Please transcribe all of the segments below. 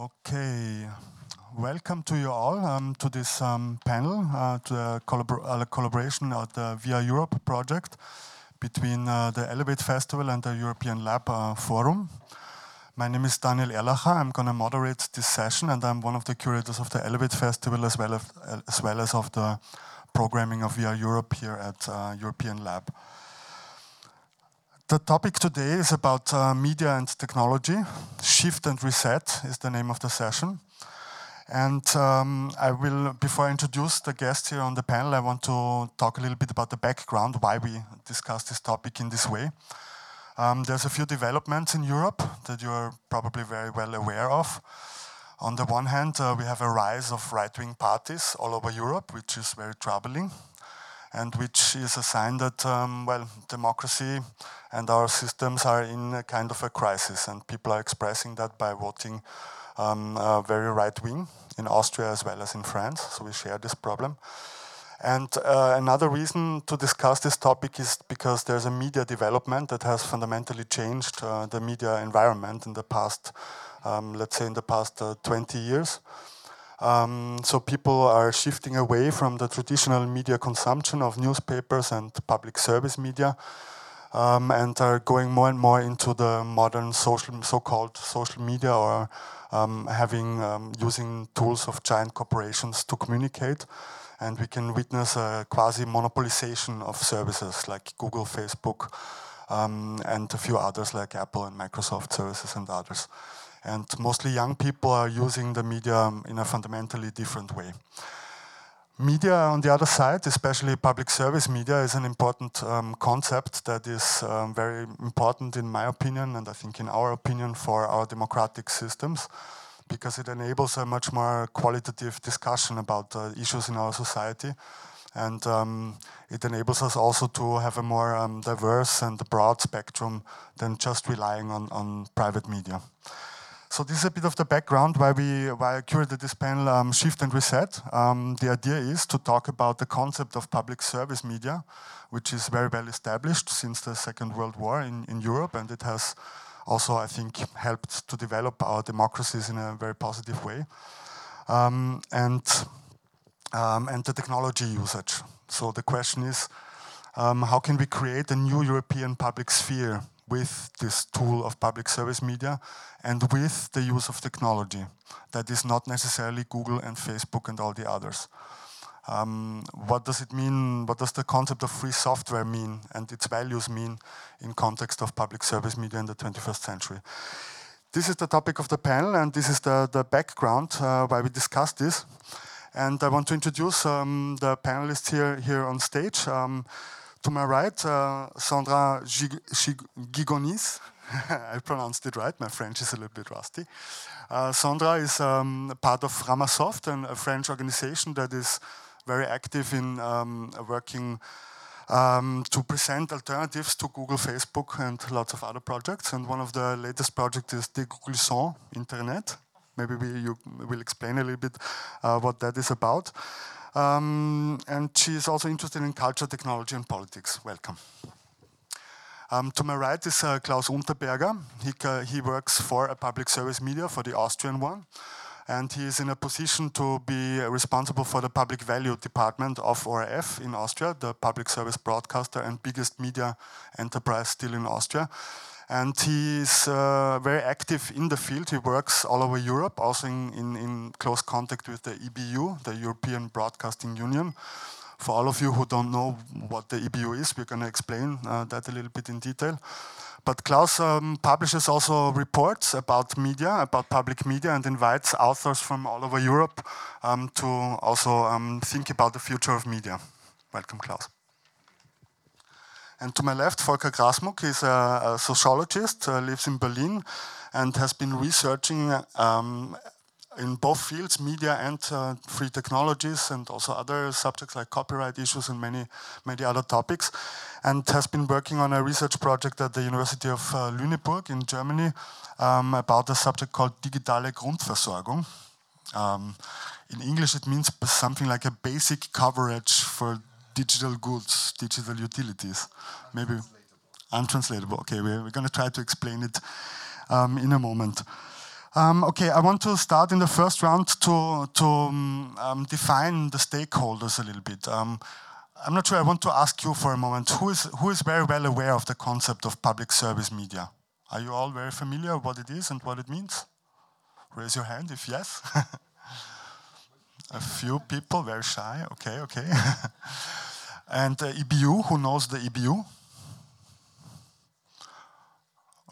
Okay, welcome to you all um, to this um, panel, uh, to the collabor uh, collaboration of the Via Europe project between uh, the Elevate Festival and the European Lab uh, Forum. My name is Daniel Erlacher. I'm going to moderate this session, and I'm one of the curators of the Elevate Festival as well as, as, well as of the programming of Via Europe here at uh, European Lab. The topic today is about uh, media and technology. Shift and Reset is the name of the session. And um, I will, before I introduce the guests here on the panel, I want to talk a little bit about the background, why we discuss this topic in this way. Um, there's a few developments in Europe that you're probably very well aware of. On the one hand, uh, we have a rise of right-wing parties all over Europe, which is very troubling and which is a sign that, um, well, democracy and our systems are in a kind of a crisis, and people are expressing that by voting um, uh, very right wing in Austria as well as in France. So we share this problem. And uh, another reason to discuss this topic is because there's a media development that has fundamentally changed uh, the media environment in the past, um, let's say, in the past uh, 20 years. Um, so people are shifting away from the traditional media consumption of newspapers and public service media um, and are going more and more into the modern social, so-called social media or um, having um, using tools of giant corporations to communicate. And we can witness a quasi-monopolization of services like Google, Facebook, um, and a few others like Apple and Microsoft services and others. And mostly young people are using the media in a fundamentally different way. Media, on the other side, especially public service media, is an important um, concept that is um, very important, in my opinion, and I think in our opinion, for our democratic systems, because it enables a much more qualitative discussion about uh, issues in our society. And um, it enables us also to have a more um, diverse and broad spectrum than just relying on, on private media. So this is a bit of the background why we why I curated this panel, um, Shift and Reset. Um, the idea is to talk about the concept of public service media, which is very well established since the Second World War in, in Europe, and it has also, I think, helped to develop our democracies in a very positive way. Um, and, um, and the technology usage. So the question is, um, how can we create a new European public sphere with this tool of public service media and with the use of technology that is not necessarily Google and Facebook and all the others. Um, what does it mean? What does the concept of free software mean and its values mean in context of public service media in the 21st century? This is the topic of the panel and this is the, the background uh, why we discuss this. And I want to introduce um, the panelists here, here on stage. Um, to my right, uh, Sandra Gigonis. I pronounced it right. My French is a little bit rusty. Uh, Sandra is um, part of Framasoft, and a French organization that is very active in um, working um, to present alternatives to Google, Facebook, and lots of other projects. And one of the latest projects is the Dégooglisons Internet. Maybe we, you will explain a little bit uh, what that is about. Um, and she is also interested in culture, technology, and politics. Welcome. Um, to my right is uh, Klaus Unterberger. He, uh, he works for a public service media, for the Austrian one. And he is in a position to be responsible for the public value department of ORF in Austria, the public service broadcaster and biggest media enterprise still in Austria. And he's uh, very active in the field. He works all over Europe, also in, in, in, close contact with the EBU, the European Broadcasting Union. For all of you who don't know what the EBU is, we're going to explain uh, that a little bit in detail. But Klaus um, publishes also reports about media, about public media, and invites authors from all over Europe um, to also um, think about the future of media. Welcome, Klaus. And to my left, Volker Grassmuck is a, a sociologist, uh, lives in Berlin, and has been researching um, in both fields, media and uh, free technologies, and also other subjects like copyright issues and many, many other topics, and has been working on a research project at the University of uh, Lüneburg in Germany um, about a subject called digitale Grundversorgung. Um, in English, it means something like a basic coverage for digital goods, digital utilities. Maybe untranslatable. Okay, we're, we're going to try to explain it um, in a moment. Um, okay, I want to start in the first round to, to um, um, define the stakeholders a little bit. Um, I'm not sure, I want to ask you for a moment, who is, who is very well aware of the concept of public service media? Are you all very familiar what it is and what it means? Raise your hand if yes. a few people, very shy, okay, okay. and uh, EBU, who knows the EBU?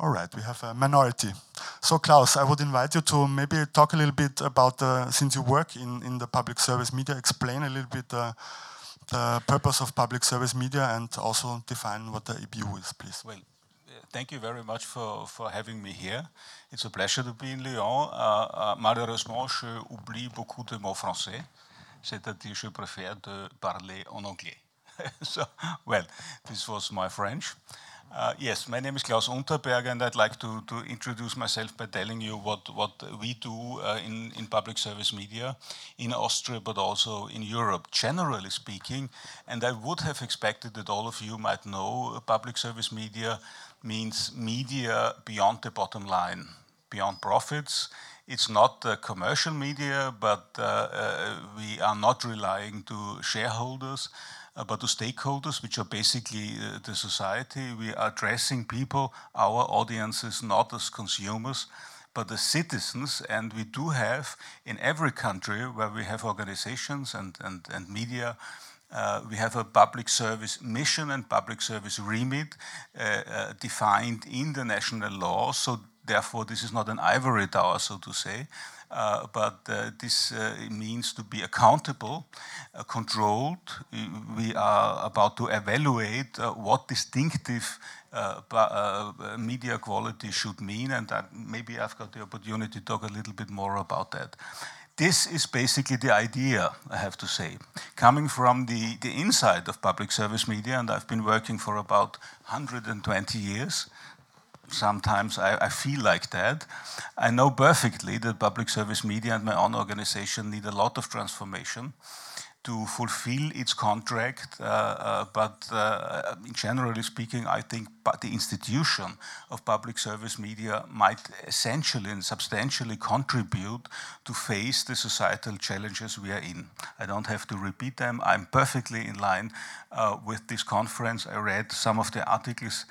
All right, we have a minority. So Klaus, I would invite you to maybe talk a little bit about, the, since you work in, in the public service media, explain a little bit the purpose of public service media and also define what the EBU is, please. Well, thank you very much for, for having me here. It's a pleasure to be in Lyon. Uh, uh, malheureusement, je oublie beaucoup de mots français, c'est-à-dire je préfère de parler en anglais. so, well, this was my French. Uh, yes, my name is Klaus Unterberger, and I'd like to, to introduce myself by telling you what, what we do uh, in, in public service media in Austria, but also in Europe, generally speaking. And I would have expected that all of you might know uh, public service media means media beyond the bottom line, beyond profits. It's not uh, commercial media, but uh, uh, we are not relying to shareholders but to stakeholders, which are basically uh, the society. We are addressing people, our audiences, not as consumers, but as citizens. And we do have in every country where we have organizations and, and, and media. Uh, we have a public service mission and public service remit uh, uh defined in the national law. So, therefore, this is not an ivory tower, so to say. Uh, but uh, this uh, means to be accountable, controlled. We are about to evaluate what distinctive media quality should mean, and maybe I've got the opportunity to talk a little bit more about that this is basically the idea, I have to say, coming from the, the inside of public service media, and I've been working for about 120 years sometimes I, I, feel like that. I know perfectly that public service media and my own organization need a lot of transformation to fulfill its contract. Uh, uh, but uh, generally speaking, I think the institution of public service media might essentially and substantially contribute to face the societal challenges we are in. I don't have to repeat them. I'm perfectly in line with this conference. I read some of the articles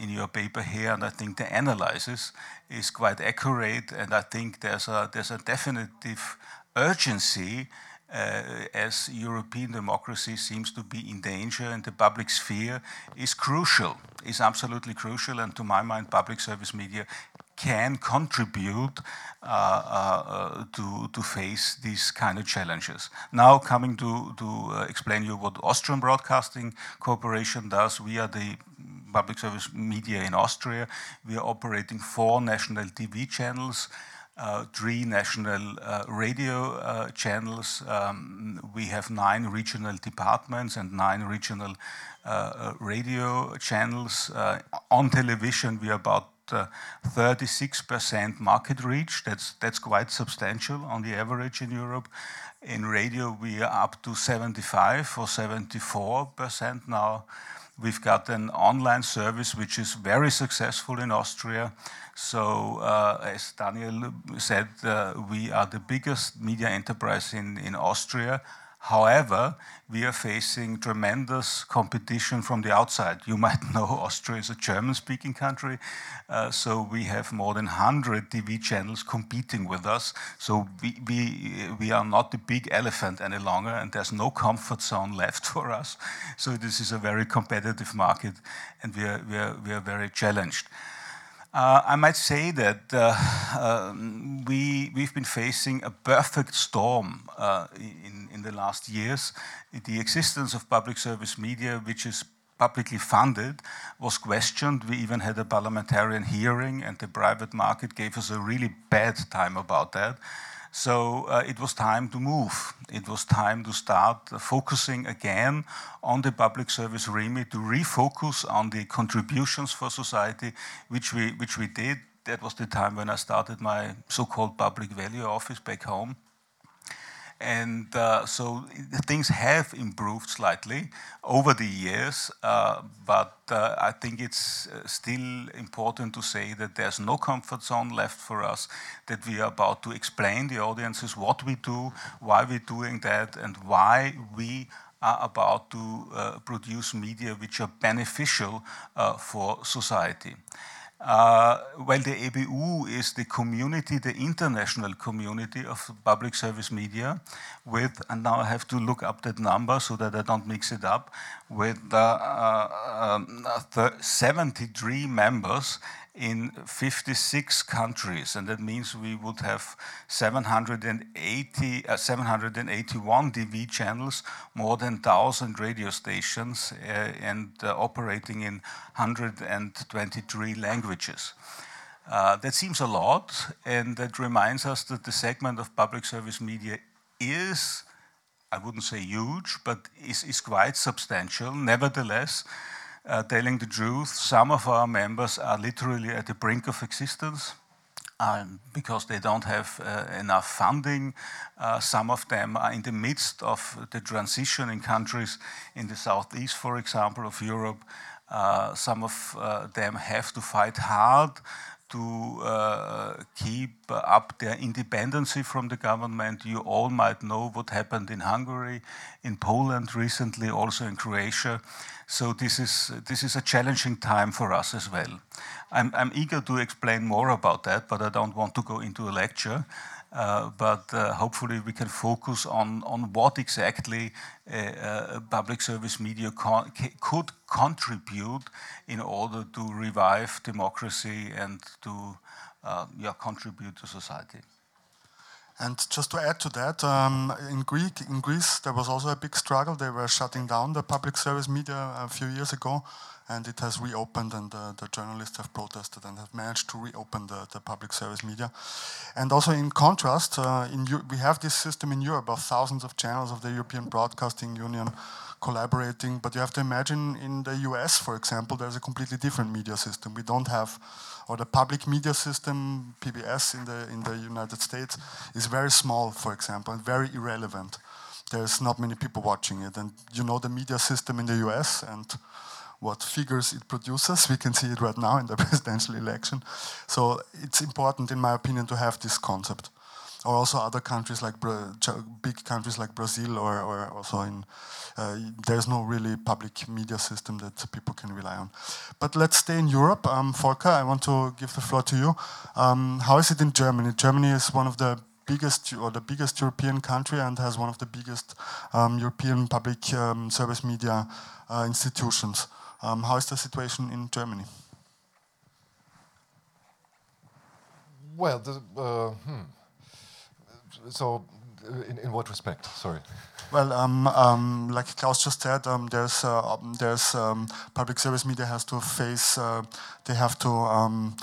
in your paper here, and I think the analysis is quite accurate. And I think there's a there's a definitive urgency as European democracy seems to be in danger and the public sphere is crucial, is absolutely crucial. And to my mind, public service media can contribute uh, uh, to, to face these kind of challenges. Now, coming to, to uh, explain you what Austrian Broadcasting Corporation does, we are the public service media in Austria. We are operating four national TV channels uh, three national uh, radio uh, channels. Um, we have nine regional departments and nine regional uh, uh, radio channels. Uh, on television, we are about 36% market reach. That's, that's quite substantial on the average in Europe. In radio, we are up to 75 or 74% now. We've got an online service which is very successful in Austria. So, uh, as Daniel said, uh, we are the biggest media enterprise in, in Austria. However, we are facing tremendous competition from the outside. You might know Austria is a German speaking country, uh, so we have more than 100 TV channels competing with us. So we, we, we are not the big elephant any longer, and there's no comfort zone left for us. So this is a very competitive market, and we are, we are, we are very challenged. Uh, I might say that uh, um, we, we've been facing a perfect storm uh, in, in the last years. The existence of public service media, which is publicly funded, was questioned. We even had a parliamentarian hearing, and the private market gave us a really bad time about that. So uh, it was time to move. It was time to start focusing again on the public service remit, to refocus on the contributions for society, which we, which we did. That was the time when I started my so called public value office back home. And uh, so things have improved slightly over the years, uh, but uh, I think it's still important to say that there's no comfort zone left for us, that we are about to explain the audiences what we do, why we're doing that, and why we are about to produce media which are beneficial for society. Uh, well, the EBU is the community, the international community of public service media with, and now I have to look up that number so that I don't mix it up, with uh, uh, um, 73 members in 56 countries, and that means we would have 780, uh, 781 TV channels, more than 1,000 radio stations, uh, and uh, operating in 123 languages. Uh, that seems a lot, and that reminds us that the segment of public service media is, I wouldn't say huge, but is, is quite substantial. Nevertheless, uh, telling the truth, some of our members are literally at the brink of existence. Um, because they don't have uh, enough funding. Uh, some of them are in the midst of the transition in countries in the southeast, for example, of Europe. Uh, some of uh, them have to fight hard to uh, keep up their independency from the government. You all might know what happened in Hungary, in Poland recently, also in Croatia. So this is, this is a challenging time for us as well. I'm, I'm eager to explain more about that, but I don't want to go into a lecture. Uh, but uh, hopefully we can focus on, on what exactly uh, public service media con could contribute in order to revive democracy and to uh, yeah, contribute to society. And just to add to that, um, in, Greek, in Greece, there was also a big struggle. They were shutting down the public service media a few years ago, and it has reopened, and uh, the journalists have protested and have managed to reopen the, the public service media. And also, in contrast, uh, in we have this system in Europe of thousands of channels of the European Broadcasting Union collaborating, but you have to imagine in the US, for example, there's a completely different media system. We don't have or the public media system, PBS in the, in the United States, is very small, for example, and very irrelevant. There's not many people watching it. And you know the media system in the US and what figures it produces. We can see it right now in the presidential election. So it's important, in my opinion, to have this concept or also other countries like big countries like Brazil, or, or also in uh, there's no really public media system that people can rely on. But let's stay in Europe. Um, Volker, I want to give the floor to you. Um, how is it in Germany? Germany is one of the biggest or the biggest European country and has one of the biggest um, European public um, service media uh, institutions. Um, how is the situation in Germany? Well, the, uh, hmm so uh, in, in what respect? Sorry. Well, um, um, like Klaus just said, um, there's uh, um, there's um, public service media has to face uh, they have to um,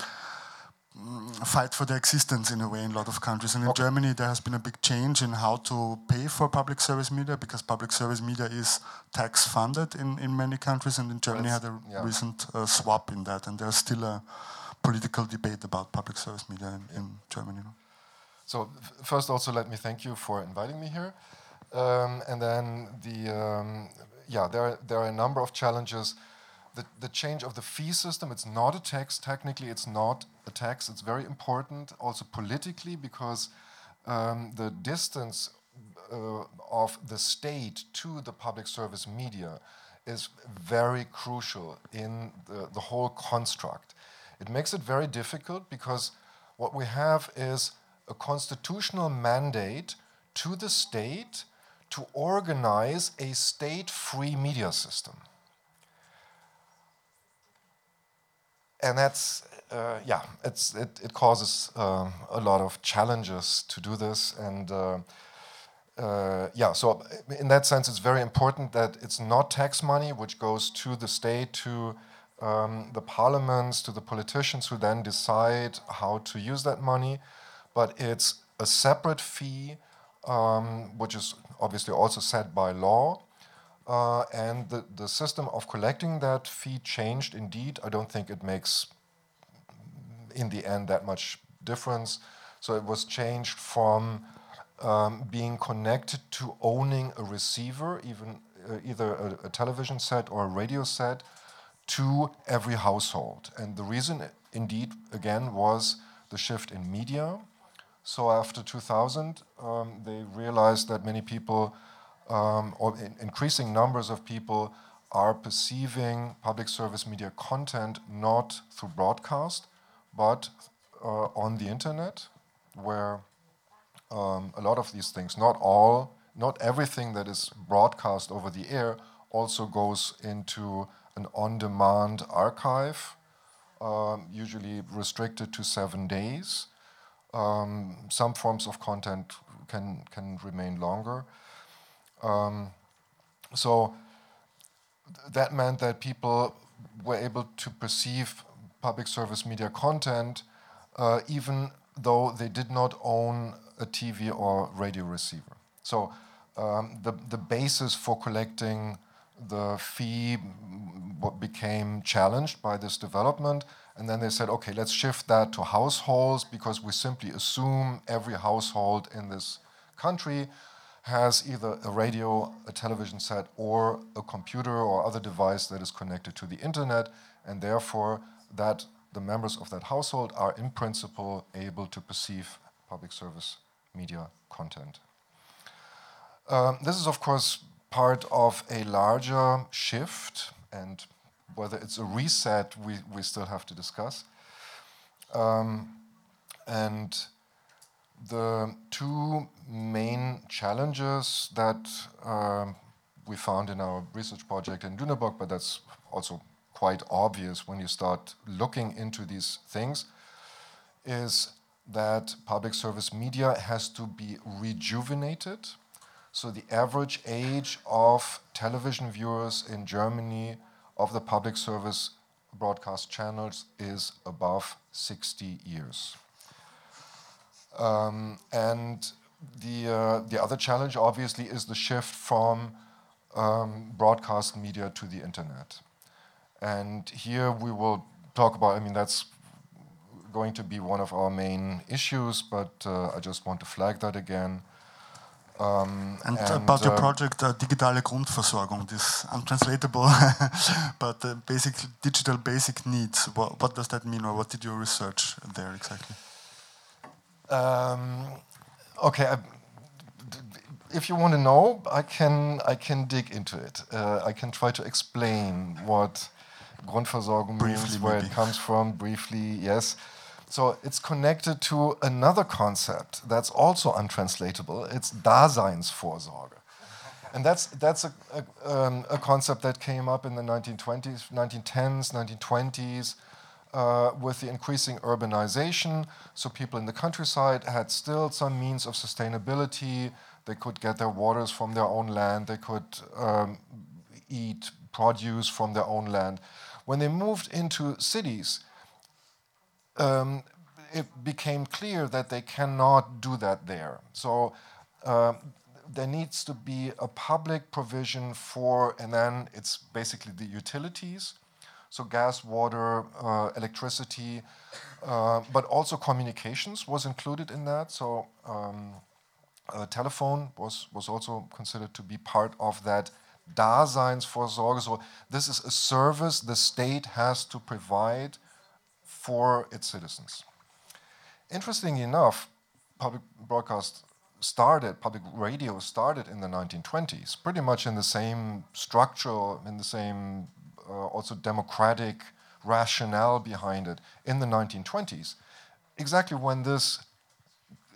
fight for their existence in a way in a lot of countries. And in okay. Germany, there has been a big change in how to pay for public service media because public service media is tax funded in, in many countries. And in Germany, had a yeah. recent uh, swap in that. And there's still a political debate about public service media in, in Germany. Know? So first, also let me thank you for inviting me here. Um, and then the um, yeah, there are, there are a number of challenges. The, the change of the fee system, it's not a tax. Technically, it's not a tax. It's very important, also politically, because um, the distance uh, of the state to the public service media is very crucial in the, the whole construct. It makes it very difficult because what we have is a constitutional mandate to the state to organize a state free media system. And that's, uh, yeah, it's, it, it causes uh, a lot of challenges to do this. And uh, uh yeah, so in that sense, it's very important that it's not tax money which goes to the state, to um, the parliaments, to the politicians who then decide how to use that money but it's a separate fee, um, which is obviously also set by law. Uh, and the, the system of collecting that fee changed indeed. I don't think it makes, in the end, that much difference. So it was changed from um, being connected to owning a receiver, even uh, either a, a, television set or a radio set, to every household. And the reason, indeed, again, was the shift in media. So after 2000, um, they realized that many people, um, or in increasing numbers of people, are perceiving public service media content not through broadcast, but uh, on the internet, where um, a lot of these things, not all, not everything that is broadcast over the air, also goes into an on demand archive, um, usually restricted to seven days. Um, some forms of content can, can remain longer. Um, so th that meant that people were able to perceive public service media content uh, even though they did not own a TV or radio receiver. So um, the, the basis for collecting the fee became challenged by this development. And then they said, okay, let's shift that to households because we simply assume every household in this country has either a radio, a television set, or a computer or other device that is connected to the internet. And therefore, that the members of that household are in principle able to perceive public service media content. Um, this is, of course, part of a larger shift, and whether it's a reset, we, we still have to discuss. Um, and the two main challenges that uh, we found in our research project in Lüneburg, but that's also quite obvious when you start looking into these things, is that public service media has to be rejuvenated. So the average age of television viewers in Germany of the public service broadcast channels is above 60 years. Um, and the, uh, the other challenge, obviously, is the shift from um, broadcast media to the internet. And here we will talk about, I mean, that's going to be one of our main issues, but uh, I just want to flag that again. Um, and, and, about uh, your project, uh, Digitale Grundversorgung, this untranslatable, but uh, basic digital basic needs. What, what, does that mean, or what did you research there exactly? Um, okay, I, if you want to know, I can I can dig into it. Uh, I can try to explain what Grundversorgung briefly, means, where maybe. it comes from, briefly, yes. So it's connected to another concept that's also untranslatable. It's Daseinsvorsorge. And that's, that's a, a, um, a concept that came up in the 1920s, 1910s, 1920s, uh, with the increasing urbanization. So people in the countryside had still some means of sustainability. They could get their waters from their own land. They could um, eat produce from their own land. When they moved into cities, um, it became clear that they cannot do that there. So uh, there needs to be a public provision for, and then it's basically the utilities. So gas, water, uh, electricity, uh, but also communications was included in that. So um, telephone was, was also considered to be part of that Daseinsvorsorge. So this is a service the state has to provide for its citizens. Interestingly enough, public broadcast started, public radio started in the 1920s, pretty much in the same structure, in the same uh, also democratic rationale behind it in the 1920s, exactly when this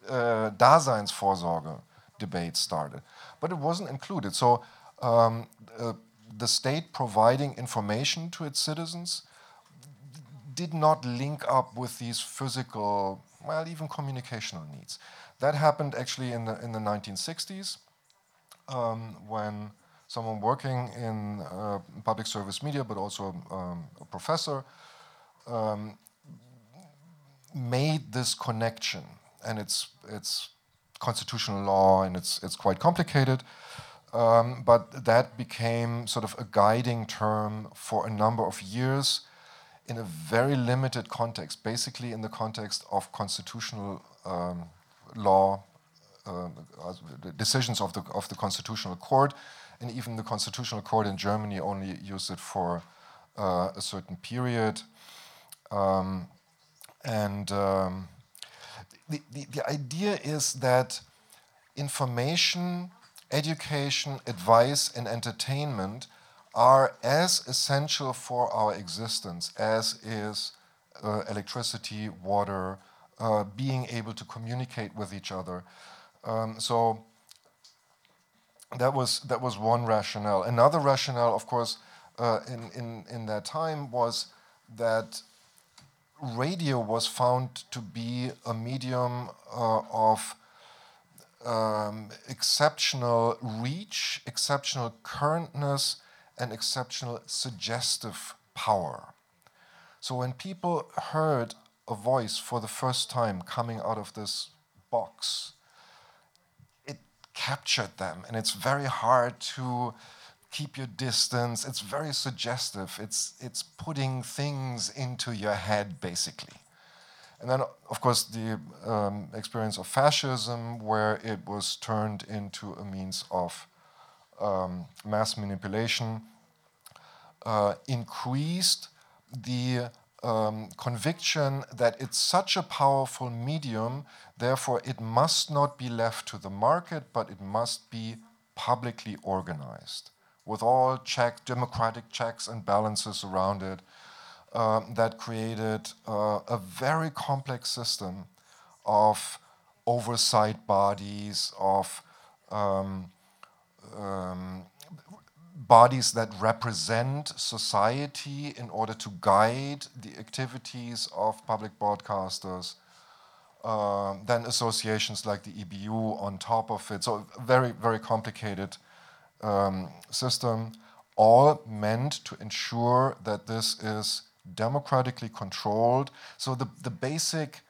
uh, Daseinsvorsorge debate started. But it wasn't included. So um, uh, the state providing information to its citizens did not link up with these physical, well, even communicational needs. That happened actually in the, in the 1960s um, when someone working in uh, public service media, but also um, a professor, um, made this connection. And it's, it's constitutional law and it's, it's quite complicated. Um, but that became sort of a guiding term for a number of years in a very limited context, basically in the context of constitutional um, law uh, decisions of the of the constitutional court, and even the constitutional court in Germany only used it for uh, a certain period. Um, and um, the, the, the idea is that information, education, advice, and entertainment are as essential for our existence as is uh, electricity, water, uh, being able to communicate with each other. Um, so that was that was one rationale. Another rationale, of course, uh, in, in in that time was that radio was found to be a medium uh, of um, exceptional reach, exceptional currentness, and exceptional suggestive power. So when people heard a voice for the first time coming out of this box, it captured them, and it's very hard to keep your distance. It's very suggestive. It's it's putting things into your head basically. And then, of course, the um, experience of fascism, where it was turned into a means of um, mass manipulation, uh, increased the um, conviction that it's such a powerful medium, therefore, it must not be left to the market, but it must be publicly organized with all check, democratic checks and balances around it um, that created uh, a very complex system of oversight bodies, of um, um, bodies that represent society in order to guide the activities of public broadcasters. Uh, then associations like the EBU on top of it. So very, very complicated um, system, all meant to ensure that this is democratically controlled. So the, the basic,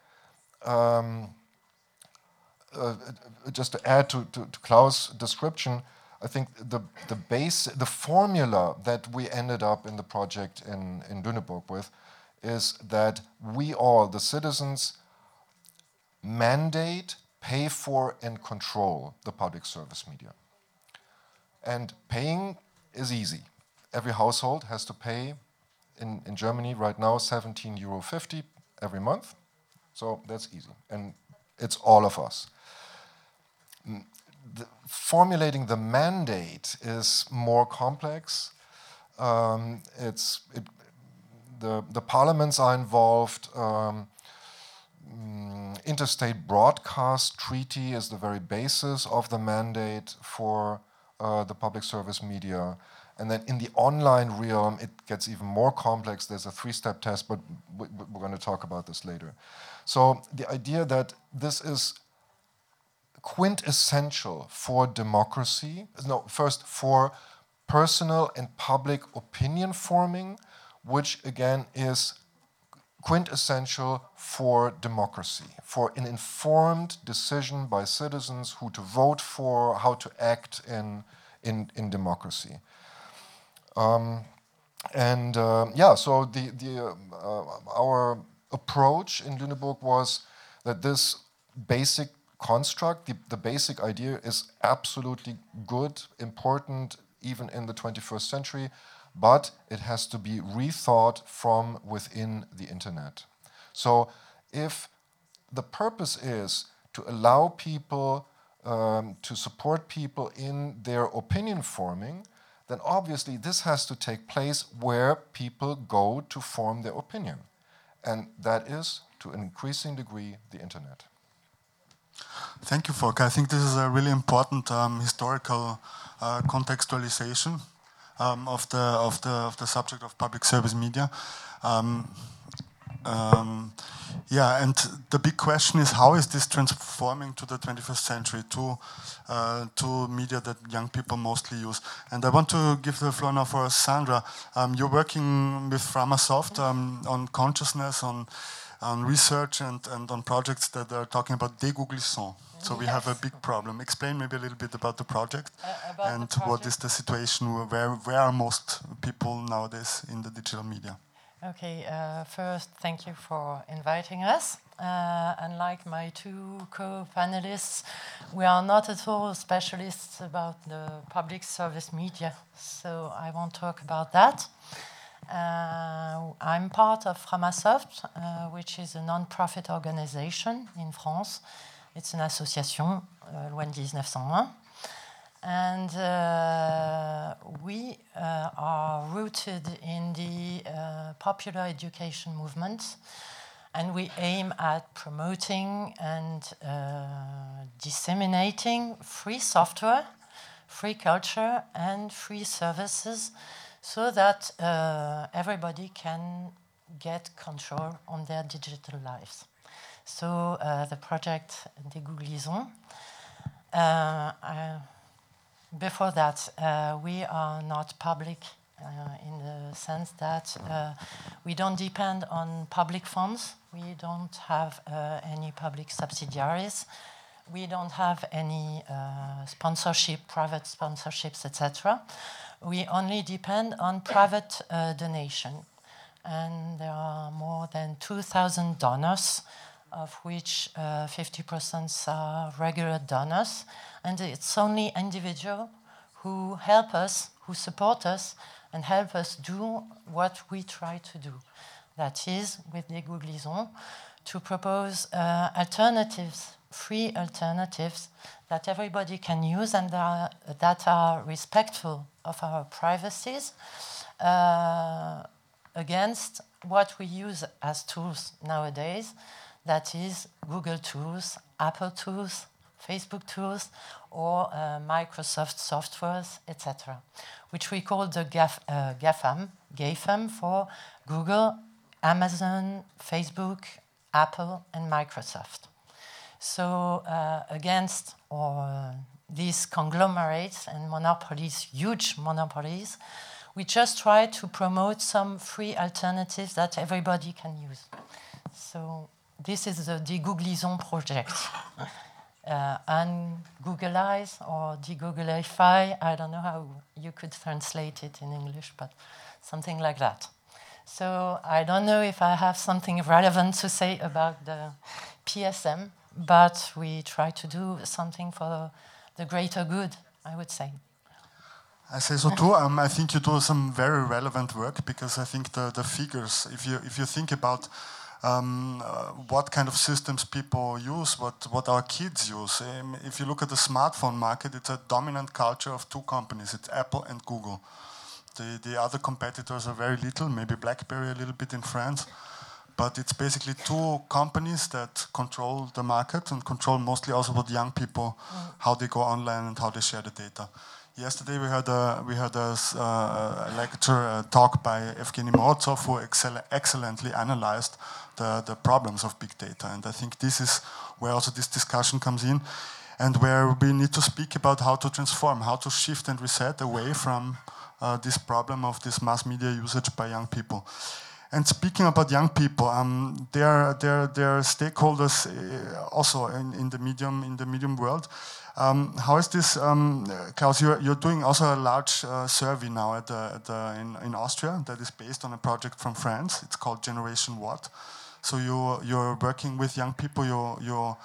um, uh, just to add to, to, to Klaus' description, I think the, the base, the formula that we ended up in the project in, in Lüneburg with is that we all, the citizens, mandate, pay for, and control the public service media. And paying is easy. Every household has to pay in, in Germany right now 17 euro 50 every month. So that's easy. And it's all of us. Formulating the mandate is more complex. Um, it's it, the the parliaments are involved. Um, mm, interstate broadcast treaty is the very basis of the mandate for uh, the public service media. And then in the online realm, it gets even more complex. There's a three step test, but we're going to talk about this later. So the idea that this is quintessential for democracy, no, first for personal and public opinion forming, which again is quintessential for democracy, for an informed decision by citizens who to vote for, how to act in, in, in democracy. Um, and uh, yeah, so the, the, uh, our approach in Lüneburg was that this basic construct, the, the basic idea is absolutely good, important, even in the 21st century, but it has to be rethought from within the internet. So if the purpose is to allow people um, to support people in their opinion forming, then obviously this has to take place where people go to form their opinion. And that is, to an increasing degree, the internet. Thank you, Volker. I think this is a really important um, historical uh, contextualization um, of, the, of, the, of the subject of public service media. Um, um, yeah, and the big question is how is this transforming to the 21st century, to, uh, to media that young people mostly use? And I want to give the floor now for Sandra. Um, you're working with Framasoft um, on consciousness, on, on research, and, and on projects that are talking about dégooglisons. So we have a big problem. Explain maybe a little bit about the project uh, about and the project. what is the situation, where, where are most people nowadays in the digital media? Okay, uh, first, thank you for inviting us. Uh, unlike my two co-panelists, we are not at all specialists about the public service media, so I won't talk about that. Uh, I'm part of Framasoft, uh, which is a non-profit organization in France. It's an association, uh, loi 1901. And uh, we uh, are rooted in the uh, popular education movement, and we aim at promoting and uh, disseminating free software, free culture, and free services so that uh, everybody can get control on their digital lives. So uh, the project Dégooglisons. Uh, before that, uh, we are not public uh, in the sense that uh, we don't depend on public funds. We don't have uh, any public subsidiaries. We don't have any uh, sponsorship, private sponsorships, etc. We only depend on private uh, donation. And there are more than 2,000 donors of which 50% are regular donors and it's only individuals who help us, who support us, and help us do what we try to do. That is, with Dégooglisons, to propose uh, alternatives, free alternatives that everybody can use and that are, that are respectful of our privacies uh, against what we use as tools nowadays, that is Google tools, Apple tools, Facebook tools, or uh, Microsoft softwares, etc., which we call the GAF, uh, GAFAM, GAFAM for Google, Amazon, Facebook, Apple, and Microsoft. So uh, against or these conglomerates and monopolies, huge monopolies, we just try to promote some free alternatives that everybody can use. So this is the Dégooglisons project uh, ungoogleize or degoogleify. I don't know how you could translate it in English, but something like that. So I don't know if I have something relevant to say about the PSM, but we try to do something for the greater good, I would say. I say so too. Um, I think you do some very relevant work because I think the, the figures, if you if you think about um, uh, what kind of systems people use, what, what our kids use. Um, if you look at the smartphone market, it's a dominant culture of two companies. It's Apple and Google. The, the other competitors are very little, maybe BlackBerry a little bit in France. But it's basically two companies that control the market and control mostly also what young people, mm. how they go online and how they share the data. Yesterday we had a we had a, uh, lecture a talk by Evgeny Morozov who excel excellently analyzed the, the problems of big data. And I think this is where also this discussion comes in and where we need to speak about how to transform, how to shift and reset away from uh, this problem of this mass media usage by young people. And speaking about young people, um, they're, they're, they're stakeholders uh, also in, in, the medium in the medium world. Um, how is this, um, Klaus? You're, you're, doing also a large uh, survey now at the, at the, in, in Austria that is based on a project from France. It's called Generation What. So you you're working with young people. You you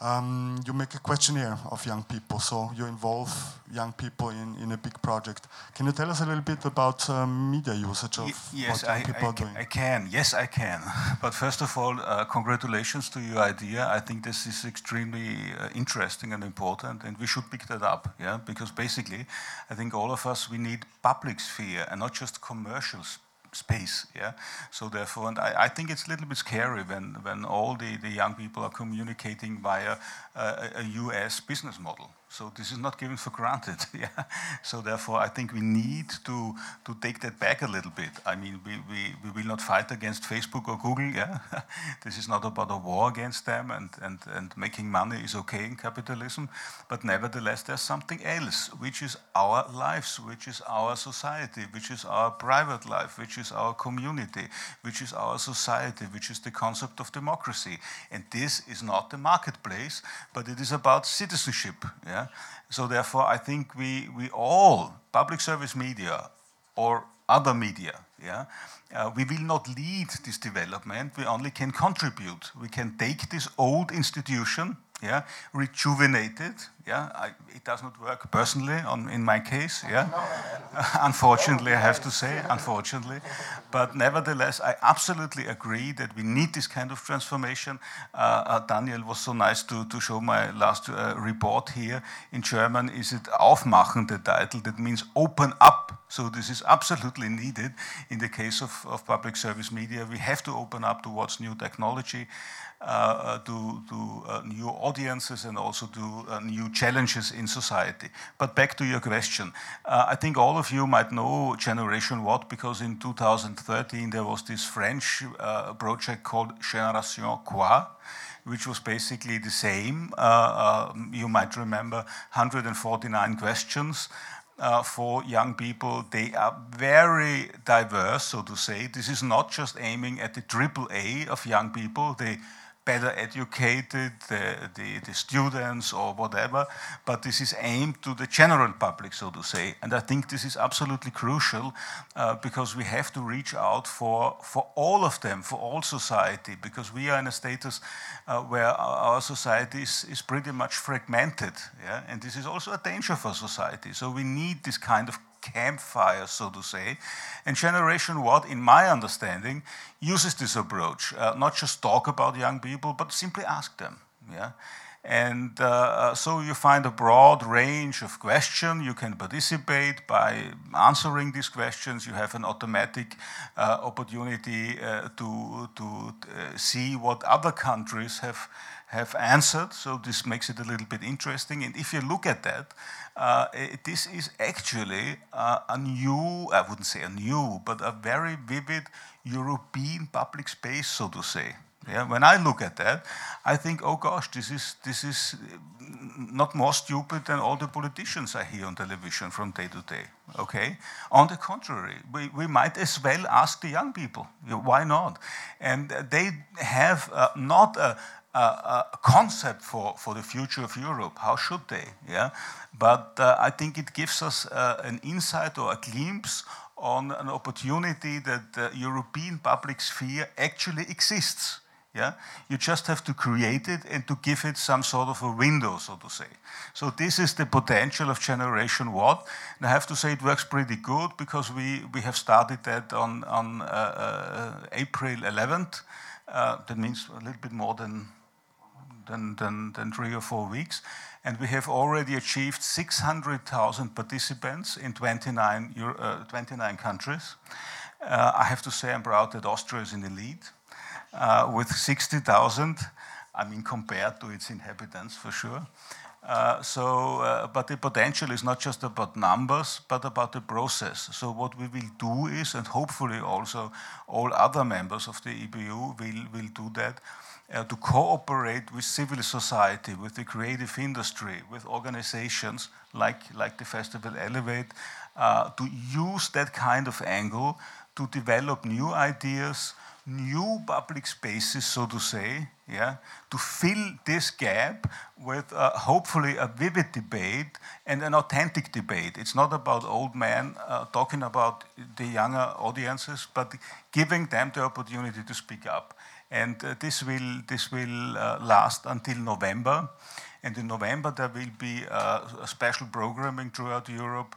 um, you make a questionnaire of young people. So you involve young people in, in a big project. Can you tell us a little bit about um, media usage of yes, what young I, people I are doing? I can. Yes, I can. But first of all, uh, congratulations to your idea. I think this is extremely uh, interesting and important, and we should pick that up. Yeah, because basically, I think all of us we need public sphere and not just commercials space. Yeah. So therefore, and I, I, think it's a little bit scary when when all the, the young people are communicating via a, a US business model. So this is not given for granted. yeah. So therefore, I think we need to to take that back a little bit. I mean, we, we, we will not fight against Facebook or Google. Yeah. this is not about a war against them, and, and and making money is okay in capitalism. But nevertheless, there's something else, which is our lives, which is our society, which is our private life, which is our community, which is our society, which is the concept of democracy. And this is not the marketplace, but it is about citizenship. Yeah? So therefore, I think we, we all, public service media or other media. Yeah, uh, we will not lead this development. We only can contribute. We can take this old institution yeah, rejuvenated. Yeah, I, it does not work personally on, in my case. Yeah, unfortunately, I have to say, unfortunately, but nevertheless, I absolutely agree that we need this kind of transformation. Uh, uh, Daniel was so nice to, to show my last uh, report here. In German, is it Aufmachen, the title? That means open up. So this is absolutely needed in the case of, of public service media. We have to open up towards new technology. Uh, to, to uh, new audiences and also to uh, new challenges in society. But back to your question, I think all of you might know Generation What because in 2013 there was this French project called Génération Quoi which was basically the same. Uh, uh, you might remember 149 questions. Uh, for young people, they are very diverse, so to say. This is not just aiming at the triple A of young people. They better educated, the, the, students or whatever, but this is aimed to the general public, so to say. And I think this is absolutely crucial uh, because we have to reach out for, for all of them, for all society, because we are in a status uh, where our society is, is pretty much fragmented. Yeah? And this is also a danger for society. So we need this kind of campfire, so to say. And Generation What, in my understanding, uses this approach. Uh, not just talk about young people, but simply ask them. Yeah? And uh, uh so you find a broad range of questions. You can participate by answering these questions. You have an automatic uh, opportunity uh, to, to uh, see what other countries have, have answered. So this makes it a little bit interesting. And if you look at that, uh, this is actually uh, a new, I wouldn't say a new, but a very vivid European public space, so to say. Yeah, when I look at that, I think, oh gosh, this is this is not more stupid than all the politicians I hear on television from day to day. Okay, on the contrary, we, we might as well ask the young people. Why not? And they have uh, not a, a, concept for, for the future of Europe. How should they? Yeah, but uh, I think it gives us uh, an insight or a glimpse on an opportunity that the European public sphere actually exists. Yeah, you just have to create it and to give it some sort of a window, so to say. So this is the potential of Generation What. And I have to say it works pretty good because we, we have started that on, on uh, uh, April 11th. Uh, that means a little bit more than than, than, than three or four weeks. And we have already achieved 600,000 participants in 29, uh, 29 countries. Uh, I have to say I'm proud that Austria is in the lead uh, with 60,000. I mean, compared to its inhabitants, for sure. Uh, so, uh, but the potential is not just about numbers, but about the process. So, what we will do is, and hopefully also all other members of the EBU will, will do that, uh, to cooperate with civil society, with the creative industry, with organizations like, like the Festival Elevate, uh, to use that kind of angle to develop new ideas, new public spaces, so to say, yeah, to fill this gap with uh, hopefully a vivid debate and an authentic debate. It's not about old men uh, talking about the younger audiences, but giving them the opportunity to speak up. And uh, this will, this will uh, last until November. And in November, there will be uh, a special programming throughout Europe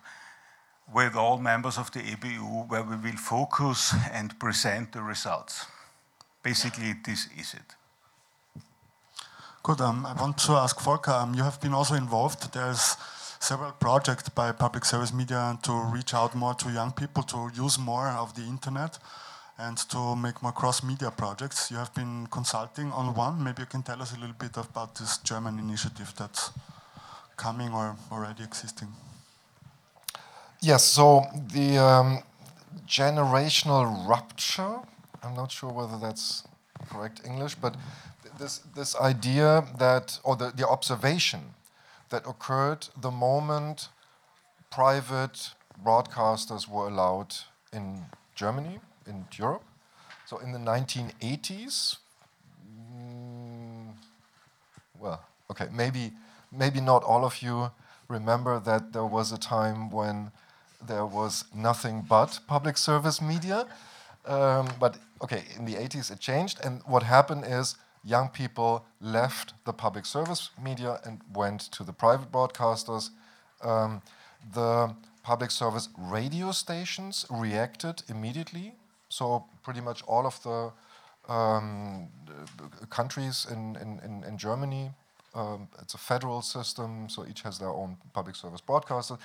with all members of the EBU where we will focus and present the results. Basically, this is it. Good. Um, I want to ask Volker, um, you have been also involved. There's several projects by public service media to reach out more to young people, to use more of the internet and to make more cross-media projects. You have been consulting on one. Maybe you can tell us a little bit about this German initiative that's coming or already existing. Yes, so the um, generational rupture, I'm not sure whether that's correct English, but this, this idea that, or the, the observation that occurred the moment private broadcasters were allowed in Germany in Europe. So in the 1980s, mm, well, okay, maybe maybe not all of you remember that there was a time when there was nothing but public service media. Um, but okay, in the 80s it changed, and what happened is young people left the public service media and went to the private broadcasters. Um, the public service radio stations reacted immediately. So pretty much all of the um, countries in, in, in, Germany, um, it's a federal system, so each has their own public service broadcaster.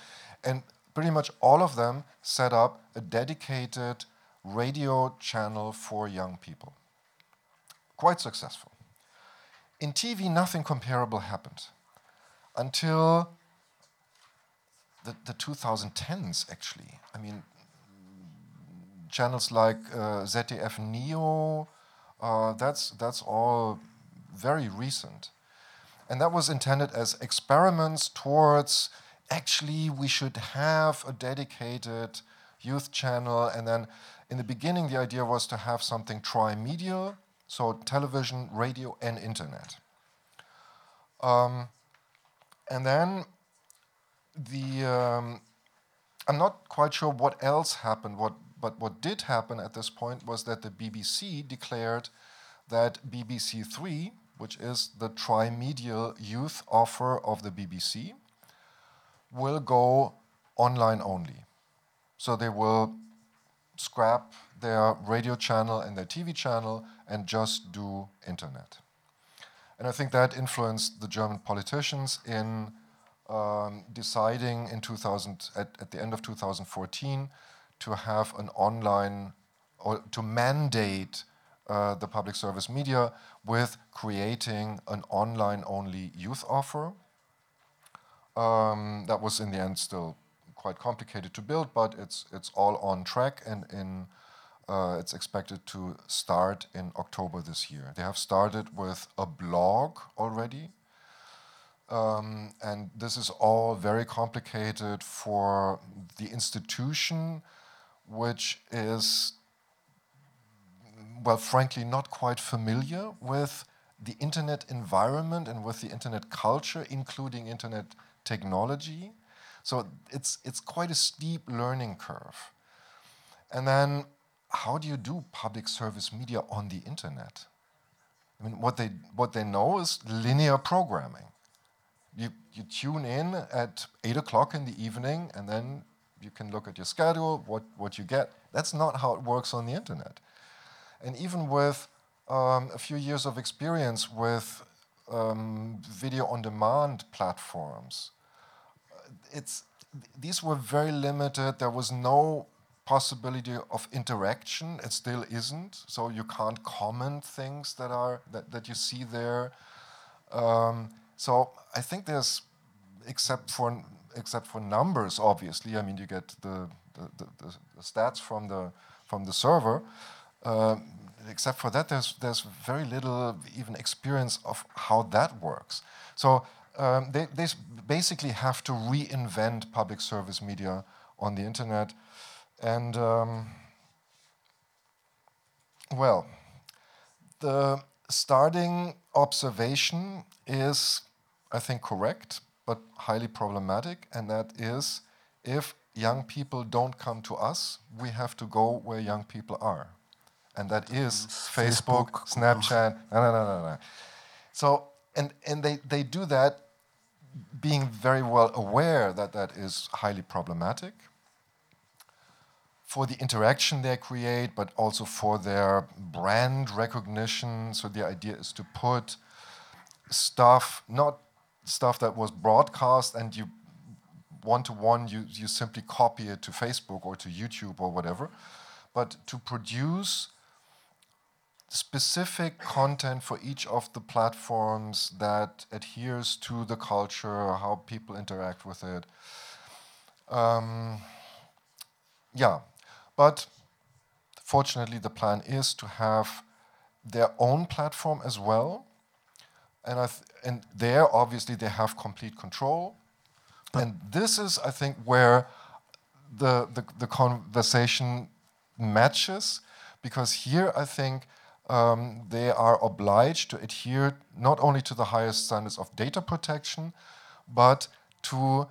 And pretty much all of them set up a dedicated radio channel for young people. Quite successful. In TV, nothing comparable happened until the, the 2010s, actually. I mean, channels like uh, ZDF Neo, uh, that's, that's all very recent. And that was intended as experiments towards actually we should have a dedicated youth channel. And then in the beginning, the idea was to have something tri-medial, so television, radio, and internet. Um, and then the um, I'm not quite sure what else happened. What but what did happen at this point was that the BBC declared that BBC Three, which is the trimedial youth offer of the BBC, will go online only. So they will scrap their radio channel and their TV channel and just do internet. And I think that influenced the German politicians in um, deciding in 2000, at, at the end of 2014 to have an online or to mandate uh, the public service media with creating an online only youth offer. Um, that was in the end still quite complicated to build, but it's, it's all on track and in, uh, it's expected to start in October this year. They have started with a blog already um, and this is all very complicated for the institution, which is, well, frankly, not quite familiar with the internet environment and with the internet culture, including internet technology. So it's, it's quite a steep learning curve. And then, how do you do public service media on the internet? I mean, what they, what they know is linear programming you, you tune in at 8 o'clock in the evening and then you can look at your schedule, what, what you get. That's not how it works on the internet. And even with um, a few years of experience with um, video on demand platforms, it's, these were very limited. There was no possibility of interaction. It still isn't. So you can't comment things that, are, that, that you see there. Um, so I think there's, except for except for numbers, obviously. I mean, you get the the, the, the stats from the from the server. Uh, except for that, there's there's very little even experience of how that works. So um, they they basically have to reinvent public service media on the internet, and um, well, the starting observation is I think, correct, but highly problematic, and that is if young people don't come to us, we have to go where young people are. And that is mm, Facebook, Facebook Snapchat, no, no, no, no. So, and, and they, they do that being very well aware that that is highly problematic for the interaction they create, but also for their brand recognition. So the idea is to put stuff not stuff that was broadcast and you one to one you, you simply copy it to Facebook or to YouTube or whatever, but to produce specific content for each of the platforms that adheres to the culture, how people interact with it. Um, yeah, but fortunately, the plan is to have their own platform as well and I th- and there obviously they have complete control, and this is I think where the, the the, conversation matches, because here I think um, they are obliged to adhere not only to the highest standards of data protection, but to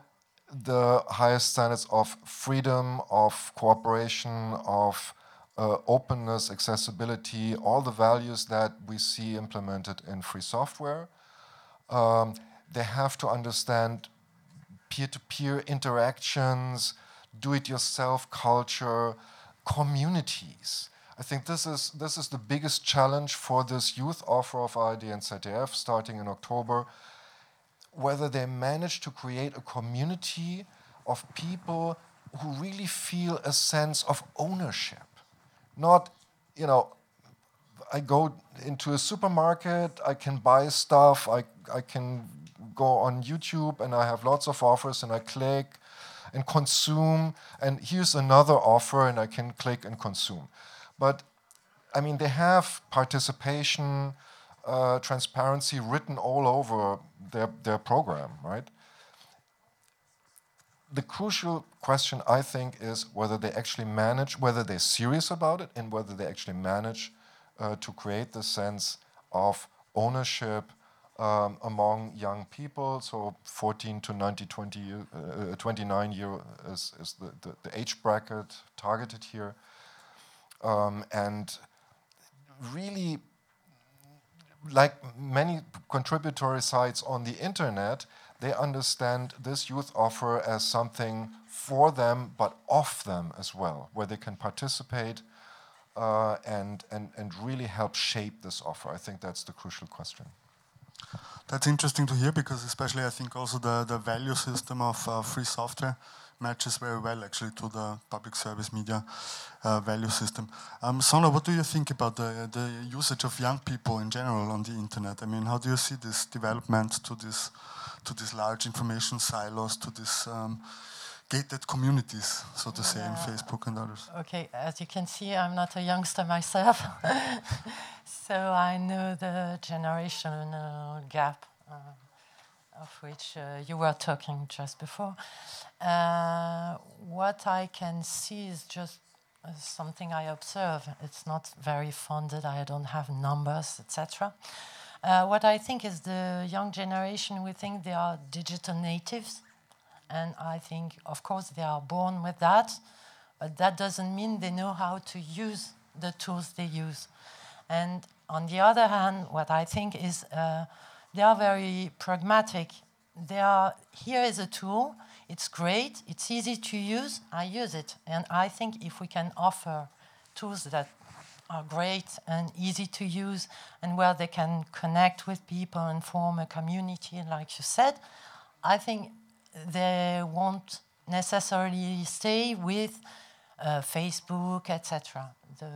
the highest standards of freedom, of cooperation, of uh, openness, accessibility, all the values that we see implemented in free software. Um, they have to understand peer-to-peer interactions, do-it-yourself culture, communities. I think this is this is the biggest challenge for this youth offer of ARD and ZDF starting in October. Whether they manage to create a community of people who really feel a sense of ownership. Not, you know, I go into a supermarket, I can buy stuff, I, I can go on YouTube and I have lots of offers and I click and consume, and here's another offer and I can click and consume. But I mean, they have participation, uh, transparency written all over their, their program, right? The crucial question, I think, is whether they actually manage, whether they're serious about it, and whether they actually manage uh, to create the sense of ownership um, among young people. So 14 to 90, 20 uh, 29 year is, is the, the, the, age bracket targeted here. Um, and really, like many contributory sites on the internet, they understand this youth offer as something for them, but of them as well, where they can participate uh, and, and, and really help shape this offer. I think that's the crucial question. That's interesting to hear because, especially, I think also the, the value system of uh, free software matches very well actually to the public service media uh, value system. Um, Sona, what do you think about the, the usage of young people in general on the internet? I mean, how do you see this development to this to these large information silos, to these um, gated communities, so to say, in Facebook and others? Okay, as you can see, I'm not a youngster myself, so I know the generational gap. Uh, of which uh, you were talking just before. Uh, what I can see is just uh, something I observe. It's not very funded. I don't have numbers, etc. Uh, what I think is the young generation. We think they are digital natives, and I think, of course, they are born with that, but that doesn't mean they know how to use the tools they use. And on the other hand, what I think is uh, they are very pragmatic. They are here is a tool it's great, it's easy to use, I use it. And I think if we can offer tools that are great and easy to use and where they can connect with people and form a community, like you said, I think they won't necessarily stay with uh, Facebook, etc. The,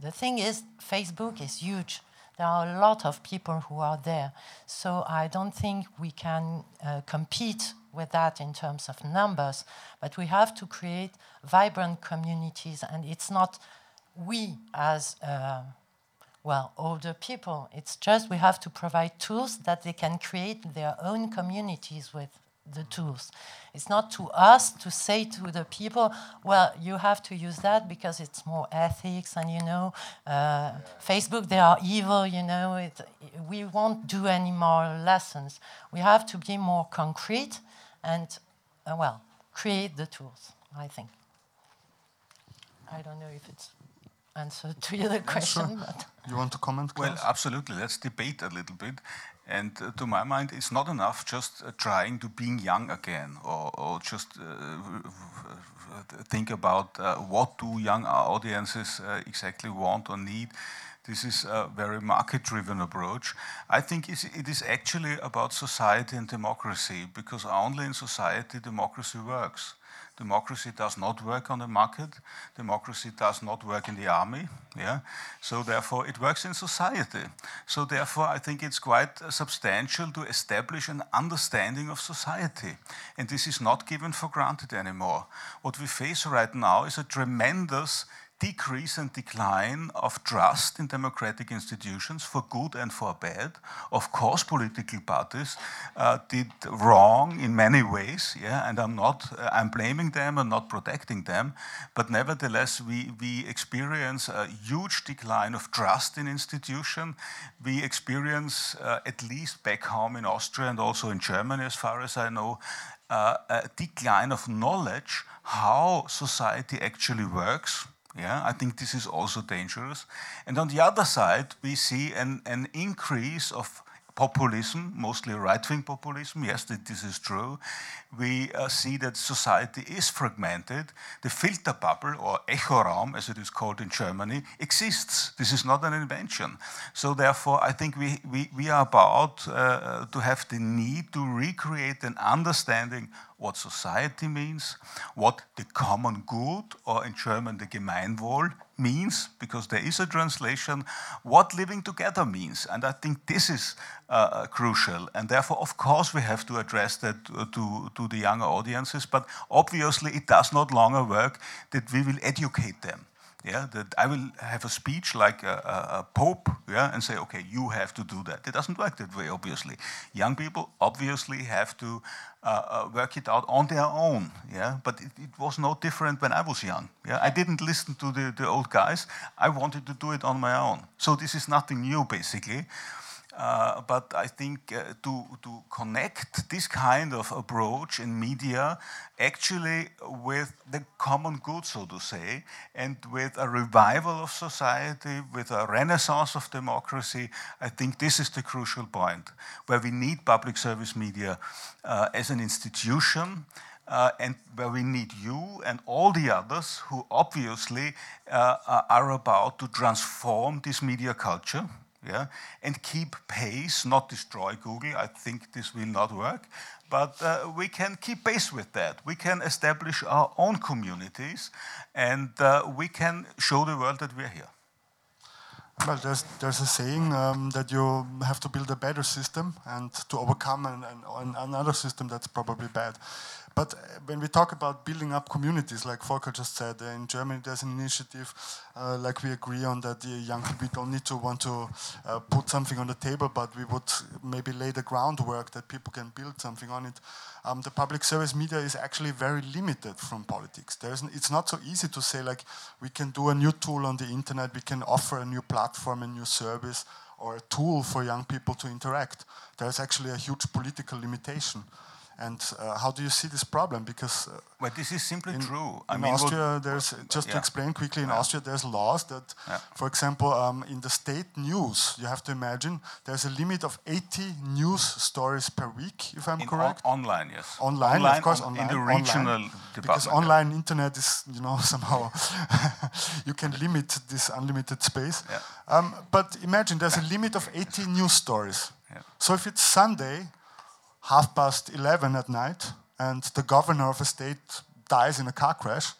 the thing is, Facebook is huge. There are a lot of people who are there. So I don't think we can uh, compete with that in terms of numbers, but we have to create vibrant communities, and it's not we as uh, well older people. It's just we have to provide tools that they can create their own communities with the tools. It's not to us to say to the people, well, you have to use that because it's more ethics, and you know, uh, Facebook they are evil. You know, it, we won't do any more lessons. We have to be more concrete and, uh, well, create the tools, I think. I don't know if it's answered to your question. Sure. But you want to comment? Well, absolutely. Let's debate a little bit. And uh, to my mind, it's not enough just uh, trying to being young again, or, or just uh, think about uh, what do young audiences uh, exactly want or need. This is a very market-driven approach. I think it is actually about society and democracy, because only in society democracy works. Democracy does not work on the market. Democracy does not work in the army. Yeah, so therefore it works in society. So therefore, I think it's quite substantial to establish an understanding of society, and this is not given for granted anymore. What we face right now is a tremendous decrease and decline of trust in democratic institutions for good and for bad. Of course, political parties uh, did wrong in many ways, yeah, and I'm not, uh, I'm blaming them and not protecting them, but nevertheless, we, we experience a huge decline of trust in institutions. We experience, uh, at least back home in Austria and also in Germany, as far as I know, uh, a decline of knowledge how society actually works. Yeah, I think this is also dangerous. And on the other side, we see an, an increase of populism, mostly right-wing populism. Yes, this is true. We uh, see that society is fragmented. The filter bubble, or Echoraum, as it is called in Germany, exists. This is not an invention. So therefore, I think we, we, we are about uh, to have the need to recreate an understanding what society means, what the common good, or in German, the Gemeinwohl, means, because there is a translation, what living together means. And I think this is uh, uh crucial. And therefore, of course, we have to address that to, to the younger audiences, but obviously, it does not longer work that we will educate them. Yeah, that I will have a speech like a, a, a, pope, yeah, and say, okay, you have to do that. It doesn't work that way, obviously. Young people obviously have to uh, uh, work it out on their own, yeah. But it, it, was no different when I was young. Yeah, I didn't listen to the, the old guys. I wanted to do it on my own. So this is nothing new, basically. Uh, but I think uh, to, to connect this kind of approach in media actually with the common good, so to say, and with a revival of society, with a renaissance of democracy, I think this is the crucial point where we need public service media uh, as an institution. Uh, and where we need you and all the others who obviously uh, are about to transform this media culture yeah, and keep pace, not destroy Google. I think this will not work, but uh, we can keep pace with that. We can establish our own communities, and uh, we can show the world that we're here. Well, there's, there's a saying um, that you have to build a better system and to overcome an, an, another system that's probably bad. But uh, when we talk about building up communities, like Volker just said, uh, in Germany there's an initiative, uh, like we agree on that the young people don't need to want to uh, put something on the table, but we would maybe lay the groundwork that people can build something on it. Um, the public service media is actually very limited from politics. It's not so easy to say like we can do a new tool on the internet, we can offer a new platform, a new service, or a tool for young people to interact. There's actually a huge political limitation. And uh, how do you see this problem? Because uh, well, this is simply in, true. I in mean, Austria, there's just yeah. to explain quickly. In yeah. Austria, there's laws that, yeah. for example, um, in the state news, you have to imagine there's a limit of 80 news stories per week, if I'm in correct. On online, yes. Online, online of course, on, online. In the regional online, because online internet is, you know, somehow you can limit this unlimited space. Um, but imagine there's a limit of 80 news stories. So if it's Sunday half past 11 at night and the governor of a state dies in a car crash,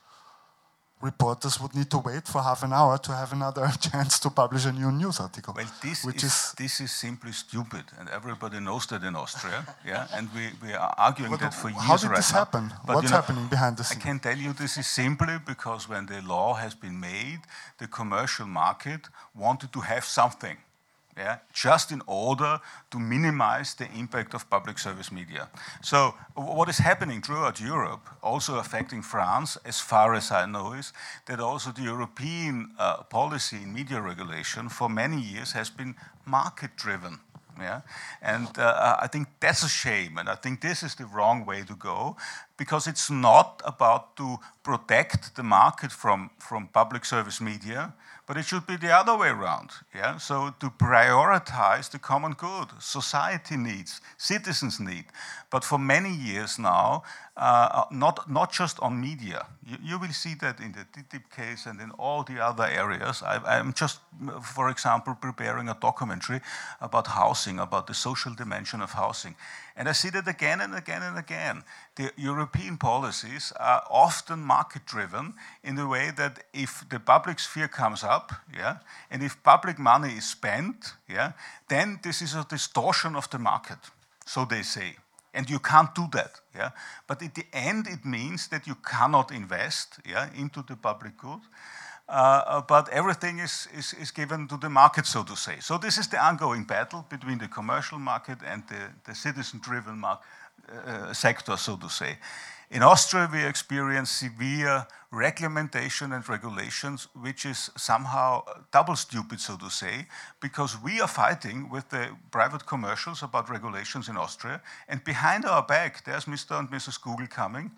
reporters would need to wait for half an hour to have another chance to publish a new news article. Well, this, which is, is this is simply stupid, and everybody knows that in Austria. yeah, and we, we are arguing but that for years. How did right this now. happen? But What's know, happening behind the scenes? I can tell you this is simply because when the law has been made, the commercial market wanted to have something yeah, just in order to minimize the impact of public service media. So what is happening throughout Europe, also affecting France, as far as I know, is that also the European uh, policy in media regulation for many years has been market-driven. Yeah? And uh, I think that's a shame, and I think this is the wrong way to go, because it's not about to protect the market from, from public service media, but it should be the other way around. Yeah? So to prioritize the common good, society needs, citizens need. But for many years now, uh, not, not just on media. You, you, will see that in the TTIP case and in all the other areas. I, am just, for example, preparing a documentary about housing, about the social dimension of housing. And I see that again and again and again. The European policies are often market driven in the way that if the public sphere comes up, yeah, and if public money is spent, yeah, then this is a distortion of the market, so they say. And you can't do that. Yeah? But at the end, it means that you cannot invest yeah, into the public good. Uh, but everything is, is, is, given to the market, so to say. So this is the ongoing battle between the commercial market and the, the citizen-driven uh, sector, so to say. In Austria, we experience severe regulation and regulations, which is somehow double stupid, so to say, because we are fighting with the private commercials about regulations in Austria, and behind our back, there's Mr. and Mrs. Google coming,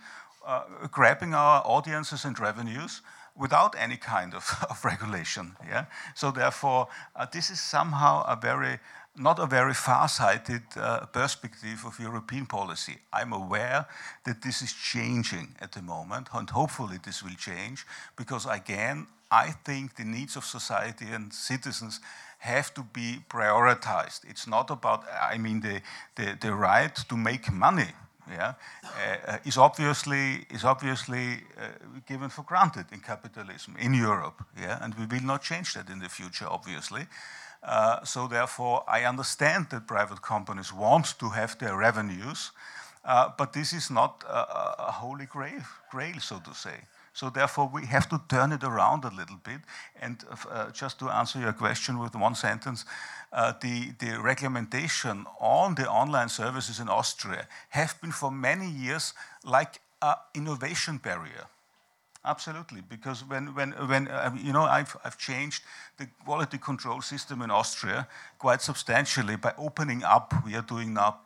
uh, grabbing our audiences and revenues, without any kind of, of regulation. Yeah? So therefore, uh, this is somehow a very not a very far-sighted uh, perspective of European policy. I'm aware that this is changing at the moment, and hopefully this will change, because again, I think the needs of society and citizens have to be prioritized. It's not about, I mean, the, the, the right to make money yeah, uh, is obviously is obviously uh, given for granted in capitalism in Europe, yeah, and we will not change that in the future, obviously. Uh, so therefore, I understand that private companies want to have their revenues, uh, but this is not a, a holy grail, grail, so to say. So therefore, we have to turn it around a little bit. And uh, just to answer your question with one sentence, uh, the, the regulation on the online services in Austria have been for many years like an innovation barrier. Absolutely, because when, when, when uh, you know, I've, I've changed the quality control system in Austria quite substantially by opening up. We are doing now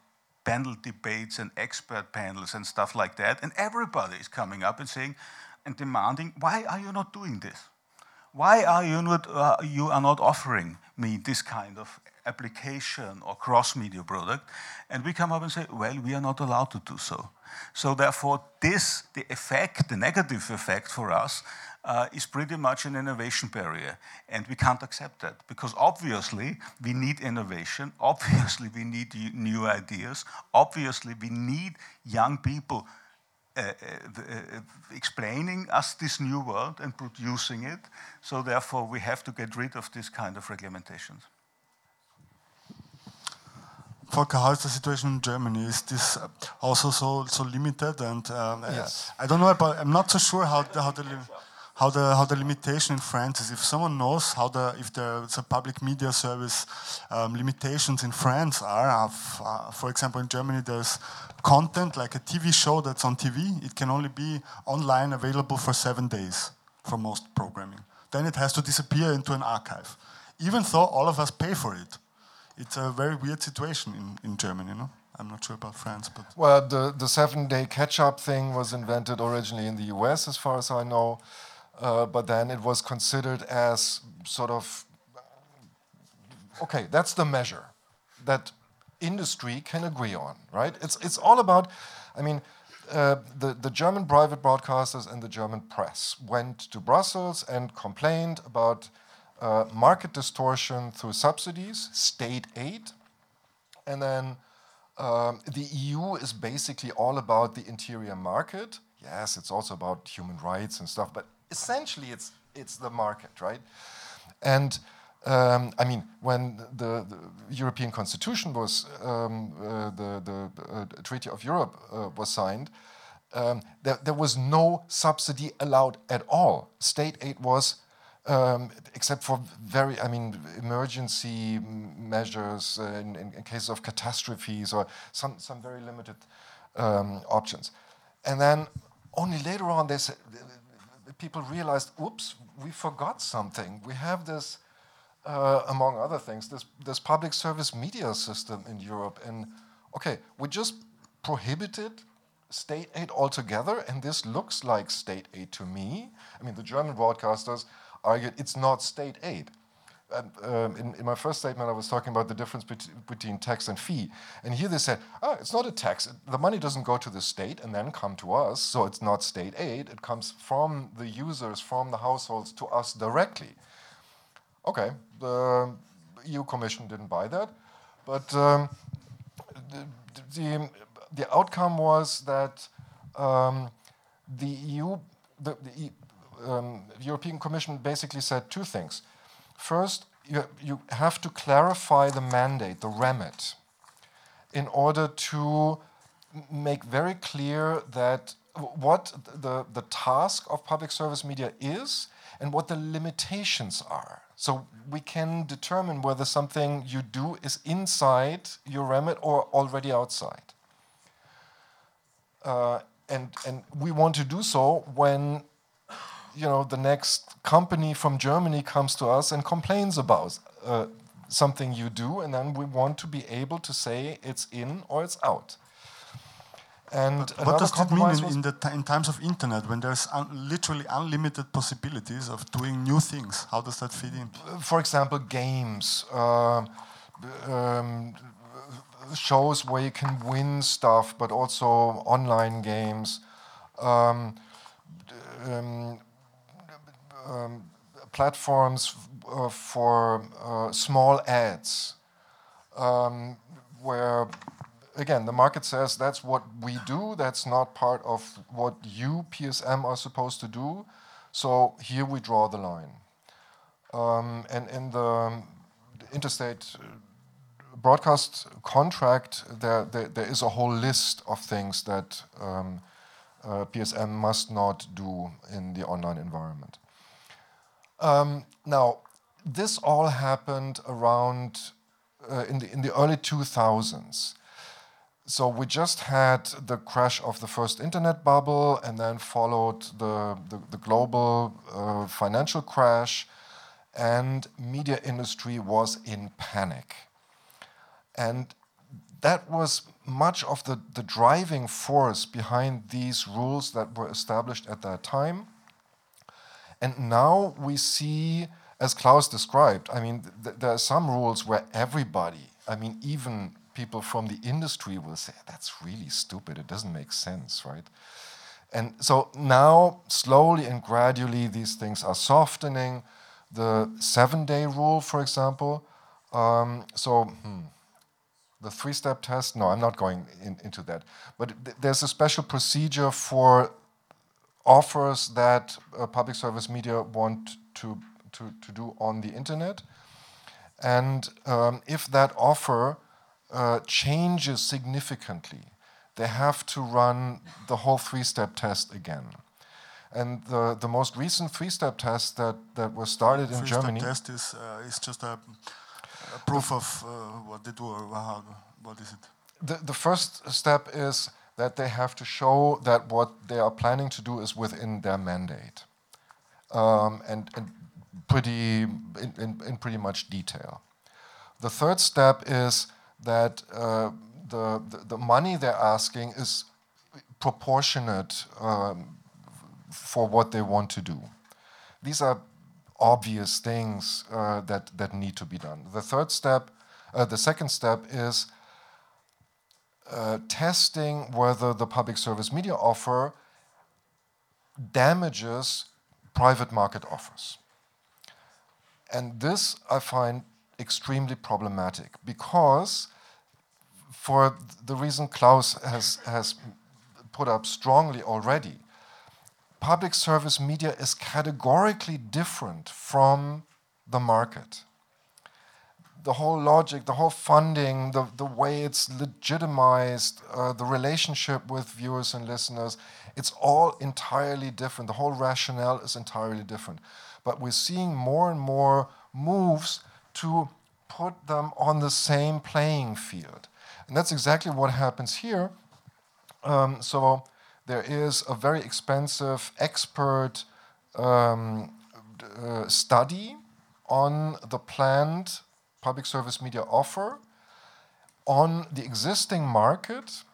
panel debates and expert panels and stuff like that, and everybody is coming up and saying, and demanding, why are you not doing this? Why are you not, uh, you are not offering me this kind of application or cross-media product? And we come up and say, well, we are not allowed to do so. So therefore, this, the effect, the negative effect for us, uh, is pretty much an innovation barrier. And we can't accept that because obviously we need innovation, obviously we need new ideas, obviously we need young people uh, uh, explaining us this new world and producing it. So therefore, we have to get rid of this kind of regulations. Volker, how is the situation in Germany? Is this also so so limited? And um, yes. I, I, don't know, but I'm not so sure how the, how the how the how the limitation in France is. If someone knows how the if a public media service um, limitations in France are, uh, for example, in Germany there's content like a TV show that's on TV. It can only be online available for seven days for most programming. Then it has to disappear into an archive, even though all of us pay for it. It's a very weird situation in, in Germany, you know. I'm not sure about France, but well, the the seven day catch up thing was invented originally in the U.S., as far as I know. Uh, but then it was considered as sort of okay, that's the measure that industry can agree on, right? It's it's all about, I mean. Uh, the, the German private broadcasters and the German press went to Brussels and complained about uh, market distortion through subsidies, state aid, and then um, the EU is basically all about the interior market. Yes, it's also about human rights and stuff, but essentially it's it's the market, right? And um, I mean, when the, the, European Constitution was um, uh, the the uh, Treaty of Europe uh, was signed, um, there, there was no subsidy allowed at all. State aid was. Um, except for very, I mean, emergency measures in, in, in cases of catastrophes or some, some very limited um, options. And then only later on, they said, people realized, oops, we forgot something. We have this, uh, among other things, this, this public service media system in Europe. And okay, we just prohibited state aid altogether, and this looks like state aid to me. I mean, the German broadcasters argued it's not state aid um, in, in, my first statement, I was talking about the difference bet between tax and fee. And here they said, oh, it's not a tax. The money doesn't go to the state and then come to us, so it's not state aid. It comes from the users, from the households to us directly. Okay, the EU Commission didn't buy that, but um, the, the, the, outcome was that um, the EU, the, the um, European Commission basically said two things First, you, you have to clarify the mandate, the remit, in order to make very clear that what the, the task of public service media is and what the limitations are. So we can determine whether something you do is inside your remit or already outside. Uh, and, and we want to do so when you know the next company from Germany comes to us and complains about uh, something you do, and then we want to be able to say it's in or it's out. And what does that mean in, in, the in times of internet when there's un literally unlimited possibilities of doing new things? How does that fit in? For example, games, uh, um, shows where you can win stuff, but also online games, um, um, um platforms uh, for uh, small ads, um, where again, the market says that's what we do, that's not part of what you, PSM, are supposed to do. So here we draw the line. Um, and in the interstate broadcast contract, there, is a whole list of things that um, uh, PSM must not do in the online environment. Um, now, this all happened around uh, in, the, in the early 2000s so we just had the crash of the first internet bubble and then followed the, the, the global uh, financial crash and media industry was in panic. And that was much of the, the driving force behind these rules that were established at that time and now we see as klaus described i mean th there are some rules where everybody i mean even people from the industry will say, that's really stupid, it doesn't make sense, right? And so now, slowly and gradually, these things are softening. The seven day rule, for example. Um, so, hmm, the three step test, no, I'm not going in, into that. But th there's a special procedure for offers that uh, public service media want to, to, to do on the internet. And um, if that offer uh, changes significantly, they have to run the whole three-step test again. And the, the most recent three-step test that, that was started in Germany... test is, uh, is just a, a proof of uh, what they do, or how, what is it? The, the first step is that they have to show that what they are planning to do is within their mandate. Um, and, and pretty in, in, in pretty much detail. The third step is that uh, the, the, the money they're asking is proportionate um, for what they want to do. These are obvious things uh, that that need to be done. The third step, uh, the second step is uh, testing whether the public service media offer damages private market offers. And this I find extremely problematic because for the reason Klaus has, has put up strongly already, public service media is categorically different from the market. The whole logic, the whole funding, the, the way it's legitimized, uh, the relationship with viewers and listeners, it's all entirely different. The whole rationale is entirely different. But we're seeing more and more moves to put them on the same playing field. And that's exactly what happens here. Um, so there is a very expensive expert um, uh, study on the planned public service media offer on the existing market.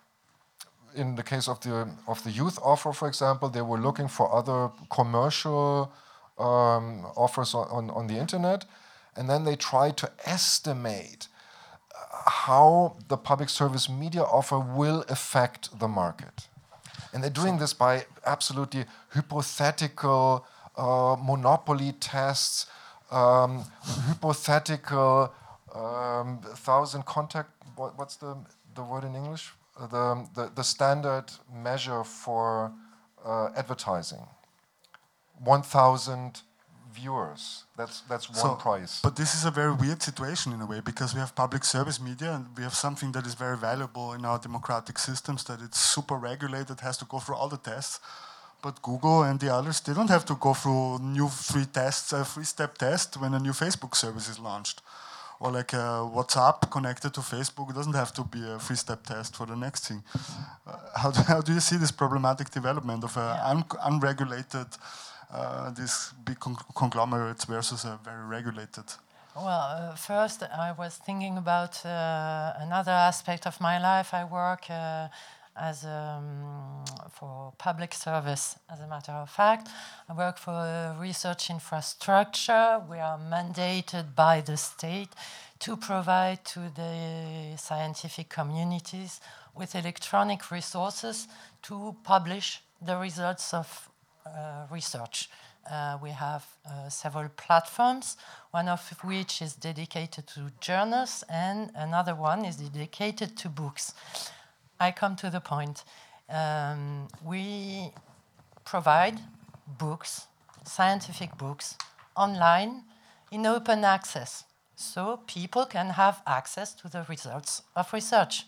In the case of the of the youth offer, for example, they were looking for other commercial um, offers on, on, the internet and then they try to estimate uh, how the public service media offer will affect the market. And they're doing this by absolutely hypothetical uh, monopoly tests, um, hypothetical um, thousand contact. What, what's the, the word in English? The, the, the, standard measure for uh, advertising. 1,000 viewers. That's that's one so, price. But this is a very weird situation in a way because we have public service media and we have something that is very valuable in our democratic systems that it's super regulated, has to go through all the tests. But Google and the others, they don't have to go through new three tests, a three-step test when a new Facebook service is launched. Or like uh, WhatsApp connected to Facebook doesn't have to be a three-step test for the next thing. Uh, how, do, how do you see this problematic development of uh, un unregulated, uh, these big con conglomerates versus a very regulated? Well, uh, first I was thinking about uh, another aspect of my life. I work uh, as um, for public service, as a matter of fact. I work for research infrastructure. We are mandated by the state to provide to the scientific communities with electronic resources to publish the results of uh, research. Uh, we have uh, several platforms, one of which is dedicated to journals, and another one is dedicated to books. I come to the point. Um, we provide books, scientific books, online in open access. So people can have access to the results of research.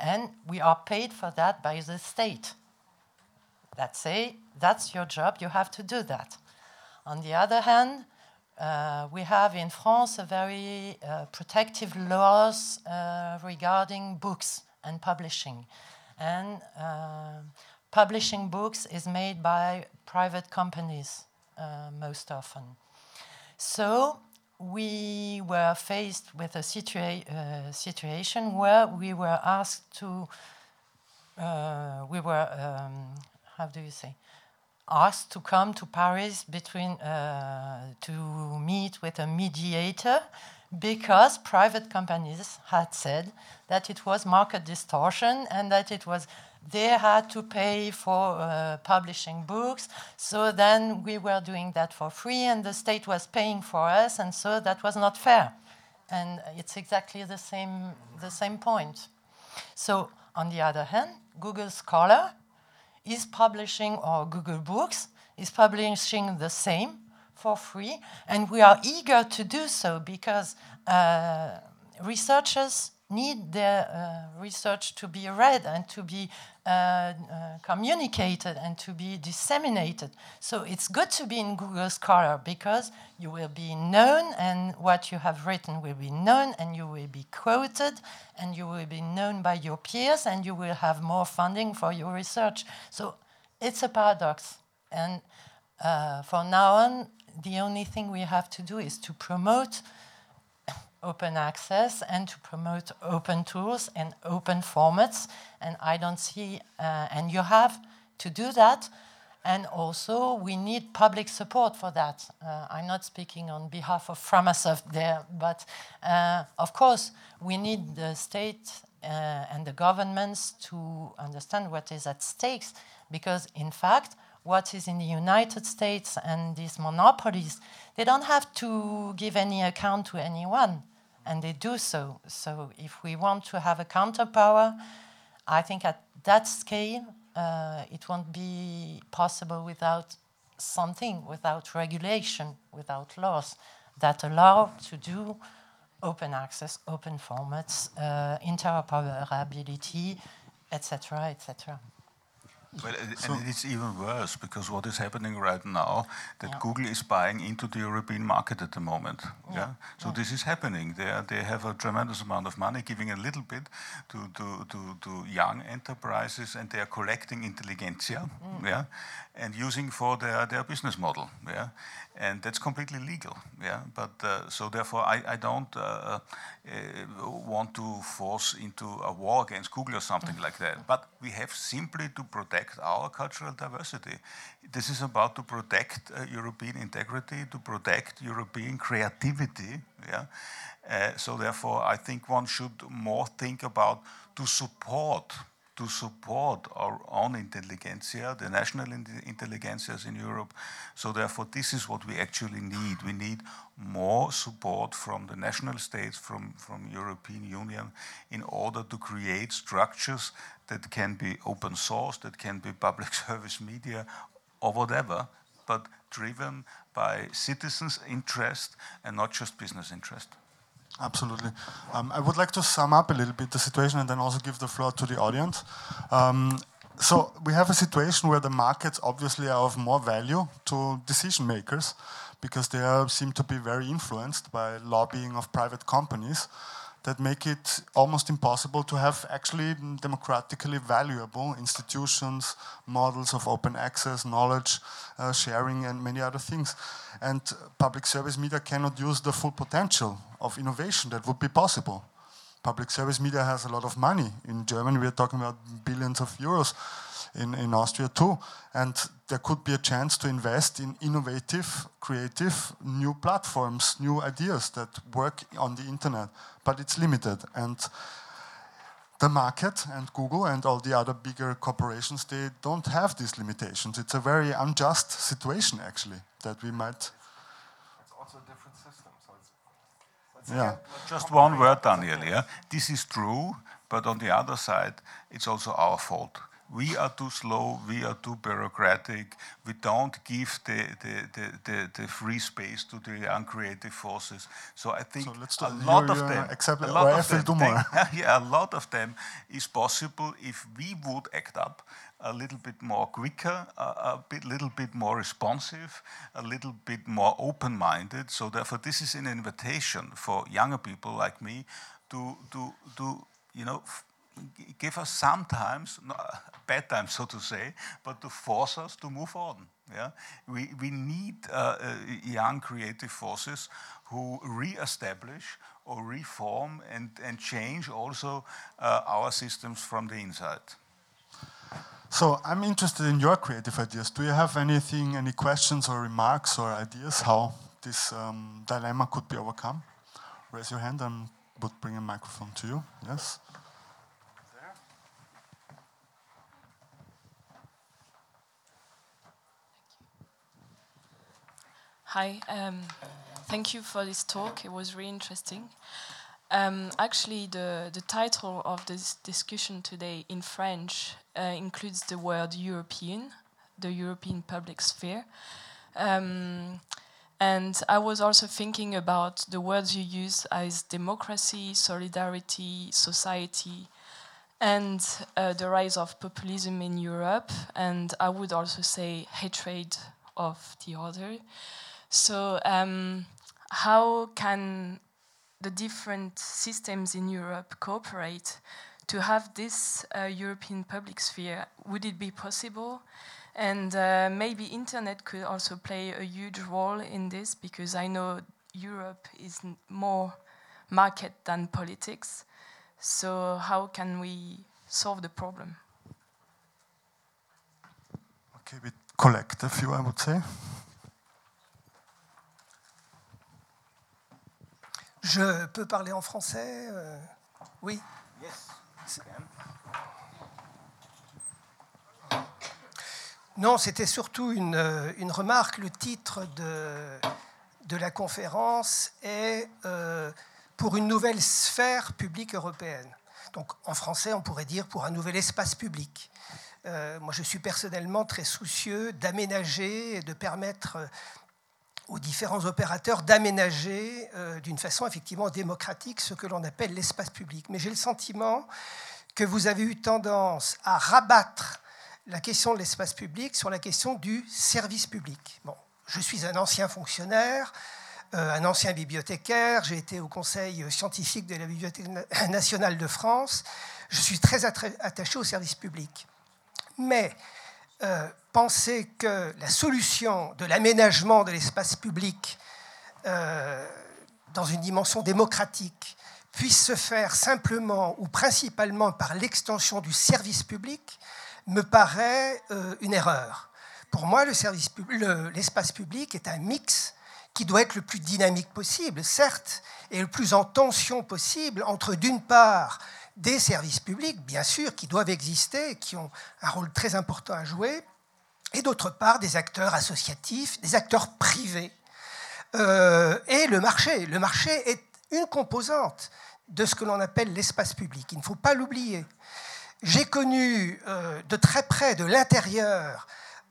And we are paid for that by the state. That say, that's your job, you have to do that. On the other hand, uh, we have in France a very uh, protective laws uh, regarding books and publishing. And uh, publishing books is made by private companies uh, most often. So we were faced with a situa uh, situation where we were asked to, uh, we were, um, how do you say, asked to come to Paris between, uh, to meet with a mediator because private companies had said that it was market distortion and that it was they had to pay for uh, publishing books. So then we were doing that for free, and the state was paying for us, and so that was not fair. And it's exactly the same the same point. So on the other hand, Google Scholar is publishing, or Google Books is publishing the same for free, and we are eager to do so because uh, researchers need their uh, research to be read and to be uh, uh, communicated and to be disseminated. So it's good to be in Google Scholar because you will be known and what you have written will be known and you will be quoted and you will be known by your peers and you will have more funding for your research. So it's a paradox. And uh, from now on, the only thing we have to do is to promote open access and to promote open tools and open formats. And I don't see, uh, and you have to do that. And also, we need public support for that. Uh, I'm not speaking on behalf of Framasoft there, but uh, of course, we need the state uh, and the governments to understand what is at stake, because in fact, what is in the United States and these monopolies, they don't have to give any account to anyone, and they do so. So if we want to have a counterpower, I think at that scale, uh, it won't be possible without something, without regulation, without laws that allow to do open access, open formats, uh, interoperability, etc., etc. Well, so and it's even worse because what is happening right now that yeah. Google is buying into the European market at the moment. Yeah. yeah? So yeah. this is happening. They are, they have a tremendous amount of money, giving a little bit to to, to, to young enterprises, and they are collecting intelligentsia, mm. yeah, and using for their, their business model. Yeah, and that's completely legal. Yeah, but uh, so therefore I, I don't uh, uh, want to force into a war against Google or something like that. But we have simply to protect our cultural diversity. This is about to protect uh, European integrity, to protect European creativity. Yeah, uh, so therefore I think one should more think about to support to support our own intelligentsia, the national intelligentsias in Europe. So therefore, this is what we actually need. We need more support from the national states, from, from European Union, in order to create structures that can be open source, that can be public service media, or whatever, but driven by citizens' interest and not just business interest. Absolutely. Um, I would like to sum up a little bit the situation and then also give the floor to the audience. Um, so we have a situation where the markets obviously are of more value to decision makers because they are, seem to be very influenced by lobbying of private companies that make it almost impossible to have actually democratically valuable institutions, models of open access, knowledge uh, sharing, and many other things. And public service media cannot use the full potential of innovation that would be possible. Public service media has a lot of money. In Germany, we're talking about billions of euros in, in Austria too. And there could be a chance to invest in innovative, creative, new platforms, new ideas that work on the internet, but it's limited. And the market and Google and all the other bigger corporations, they don't have these limitations. It's a very unjust situation, actually, that we might. It's also a different system. So it's, it's Yeah. Just one word, Daniel. Yeah, this is true, but on the other side, it's also our fault. We are too slow. We are too bureaucratic. We don't give the the, the, the, the free space to the uncreative forces. So I think So let's a lot you- of them, accept- a lot of them, yeah, a lot of them is possible if we would act up a little bit more quicker, a, a bit, little bit more responsive, a little bit more open-minded. So therefore, this is an invitation for younger people like me to to to you know. Give us sometimes bad times, so to say, but to force us to move on. Yeah, we we need uh, uh, young creative forces who re-establish or reform and and change also uh, our systems from the inside. So I'm interested in your creative ideas. Do you have anything, any questions or remarks or ideas how this um, dilemma could be overcome? Raise your hand and would bring a microphone to you. Yes. Hi, um, thank you for this talk. It was really interesting. Um, actually, the, the title of this discussion today in French uh, includes the word European, the European public sphere. Um, and I was also thinking about the words you use as democracy, solidarity, society, and uh, the rise of populism in Europe. And I would also say hatred of the other. So, um, how can the different systems in Europe cooperate to have this uh, European public sphere? Would it be possible? And uh, maybe internet could also play a huge role in this because I know Europe is more market than politics. So, how can we solve the problem? Okay, a bit collective view, I would say. Je peux parler en français euh, Oui. Non, c'était surtout une, euh, une remarque. Le titre de, de la conférence est euh, Pour une nouvelle sphère publique européenne. Donc en français, on pourrait dire pour un nouvel espace public. Euh, moi, je suis personnellement très soucieux d'aménager et de permettre aux différents opérateurs d'aménager euh, d'une façon effectivement démocratique ce que l'on appelle l'espace public. Mais j'ai le sentiment que vous avez eu tendance à rabattre la question de l'espace public sur la question du service public. Bon, je suis un ancien fonctionnaire, euh, un ancien bibliothécaire, j'ai été au conseil scientifique de la Bibliothèque na- nationale de France, je suis très attaché au service public. Mais euh, penser que la solution de l'aménagement de l'espace public euh, dans une dimension démocratique puisse se faire simplement ou principalement par l'extension du service public me paraît euh, une erreur. Pour moi, l'espace public est un mix qui doit être le plus dynamique possible, certes, et le plus en tension possible entre, d'une part, des services publics, bien sûr, qui doivent exister, qui ont un rôle très important à jouer, et d'autre part, des acteurs associatifs, des acteurs privés, euh, et le marché. Le marché est une composante de ce que l'on appelle l'espace public. Il ne faut pas l'oublier. J'ai connu euh, de très près, de l'intérieur,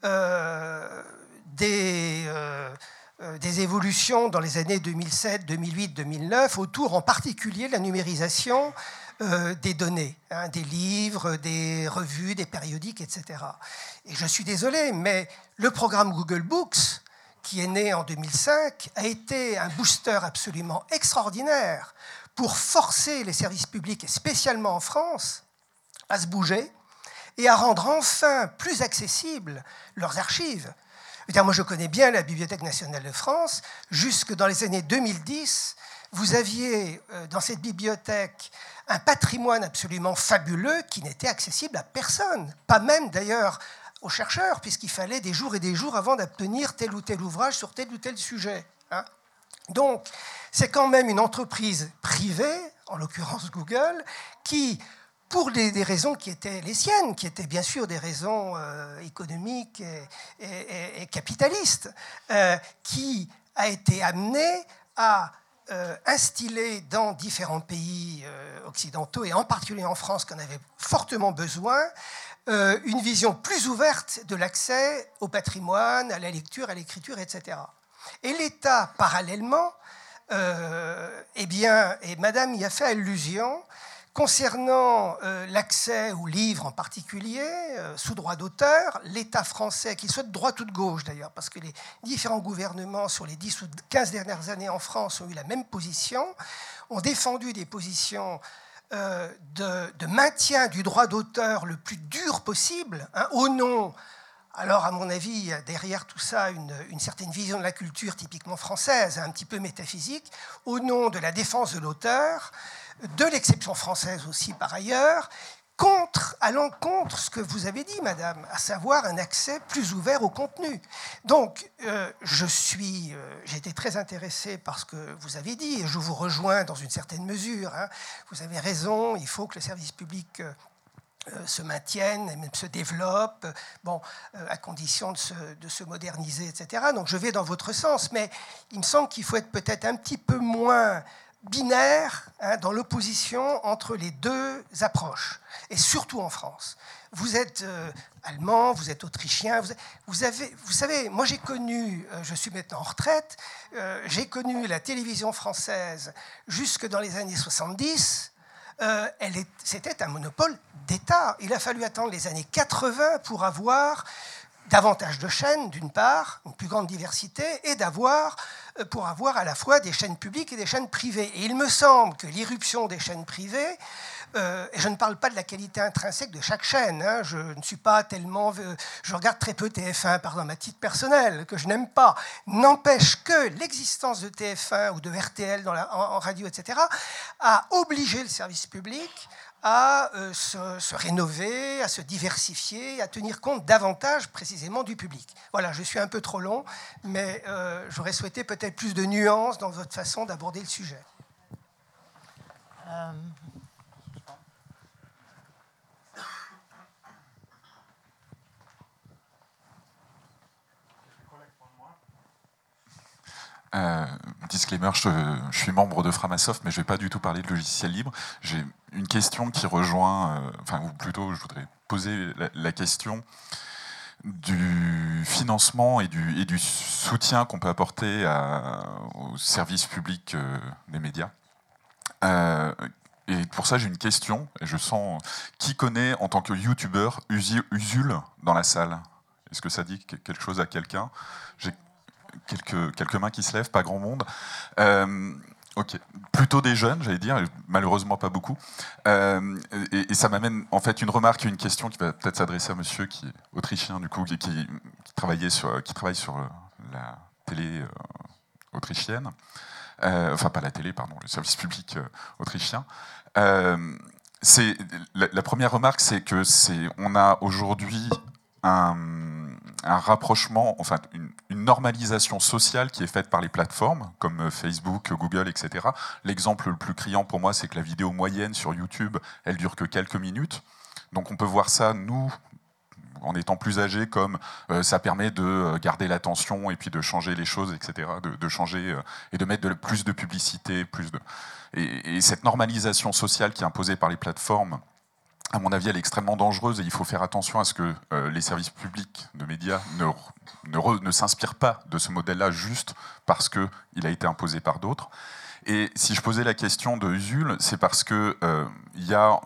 euh, des, des évolutions dans les années 2007, 2008, 2009, autour en particulier de la numérisation euh, des données, hein, des livres, des revues, des périodiques, etc. Et je suis désolé, mais le programme Google Books, qui est né en 2005, a été un booster absolument extraordinaire pour forcer les services publics, et spécialement en France, à se bouger et à rendre enfin plus accessibles leurs archives. Moi, je connais bien la Bibliothèque nationale de France. Jusque dans les années 2010, vous aviez euh, dans cette bibliothèque un patrimoine absolument fabuleux qui n'était accessible à personne, pas même d'ailleurs aux chercheurs, puisqu'il fallait des jours et des jours avant d'obtenir tel ou tel ouvrage sur tel ou tel sujet. Hein. Donc, c'est quand même une entreprise privée, en l'occurrence Google, qui pour des, raisons qui étaient les siennes, qui étaient bien sûr des raisons euh, économiques et, capitalistes, euh, qui a été amené à euh, instiller dans différents pays occidentaux, et en particulier en France, qu'on avait fortement besoin, une vision plus ouverte de l'accès au patrimoine, à la lecture, à l'écriture, etc. Et l'État, parallèlement, eh bien, et Madame y a fait allusion, Concernant euh, l'accès aux livres en particulier, euh, sous droit d'auteur, l'État français, qu'il soit de droite ou de gauche d'ailleurs, parce que les différents gouvernements sur les 10 ou 15 dernières années en France ont eu la même position, ont défendu des positions euh, de, maintien du droit d'auteur le plus dur possible, hein, au nom alors, à mon avis, derrière tout ça une, une, certaine vision de la culture typiquement française, un petit peu métaphysique, au nom de la défense de l'auteur, de l'exception française aussi par ailleurs, contre, à l'encontre ce que vous avez dit, madame, à savoir un accès plus ouvert au contenu. Donc, euh, je suis, euh, j'ai été très intéressé par ce que vous avez dit, et je vous rejoins dans une certaine mesure. Hein. Vous avez raison, il faut que le service public euh, se maintienne et même se développe, bon, à condition de se, de se, moderniser, etc. Donc je vais dans votre sens, mais il me semble qu'il faut être peut-être un petit peu moins binaire hein, dans l'opposition entre les deux approches, et surtout en France. Vous êtes euh, allemand, vous êtes autrichien, vous, avez, vous savez, moi j'ai connu, euh, je suis maintenant en retraite, euh, j'ai connu la télévision française jusque dans les années 70. C'était un monopole d'État. Il a fallu attendre les années 80 pour avoir davantage de chaînes, d'une part, une plus grande diversité, et d'avoir, euh, pour avoir à la fois des chaînes publiques et des chaînes privées. Et il me semble que l'irruption des chaînes privées, euh, et je ne parle pas de la qualité intrinsèque de chaque chaîne, hein, je ne suis pas tellement. Euh, je regarde très peu TF1, par ma titre personnel, que je n'aime pas, n'empêche que l'existence de TF1 ou de RTL dans la, en radio, etc., a obligé le service public à euh, se, rénover, à se diversifier, à tenir compte davantage précisément du public. Voilà, je suis un peu trop long, mais euh, j'aurais souhaité peut-être plus de nuances dans votre façon d'aborder le sujet. Euh, disclaimer, je, suis membre de Framasoft, mais je ne vais pas du tout parler de logiciel libre. Une question qui rejoint, euh, enfin, ou plutôt, je voudrais poser la, question du financement et du, soutien qu'on peut apporter aux services publics euh, des médias. et pour ça, j'ai une question. Et je sens qui connaît en tant que youtubeur Usul dans la salle? Est-ce que ça dit quelque chose à quelqu'un? Quelques, quelques mains qui se lèvent, pas grand monde. Euh, ok, plutôt des jeunes, j'allais dire, malheureusement pas beaucoup. Euh, et, ça m'amène en fait une remarque, une question qui va peut-être s'adresser à monsieur qui est autrichien du coup, qui, travaillait sur, qui travaille sur la télé euh, autrichienne. enfin, pas la télé, pardon, le service public autrichien. c'est la, la, première remarque, c'est que c'est on a aujourd'hui un un rapprochement, enfin une, normalisation sociale qui est faite par les plateformes comme euh, Facebook, Google, etc. L'exemple le plus criant pour moi, c'est que la vidéo moyenne sur YouTube, elle dure que quelques minutes. Donc on peut voir ça, nous, en étant plus âgés, comme euh, ça permet de euh, garder l'attention et puis de changer les choses, etc., de, changer et de mettre plus de publicité, plus de... et, cette normalisation sociale qui est imposée par les plateformes, à mon avis, elle est extrêmement dangereuse et il faut faire attention à ce que euh, les services publics de médias ne, s'inspirent pas de ce modèle-là juste parce qu'il a été imposé par d'autres. Et si je posais la question de Usul, c'est parce que il y a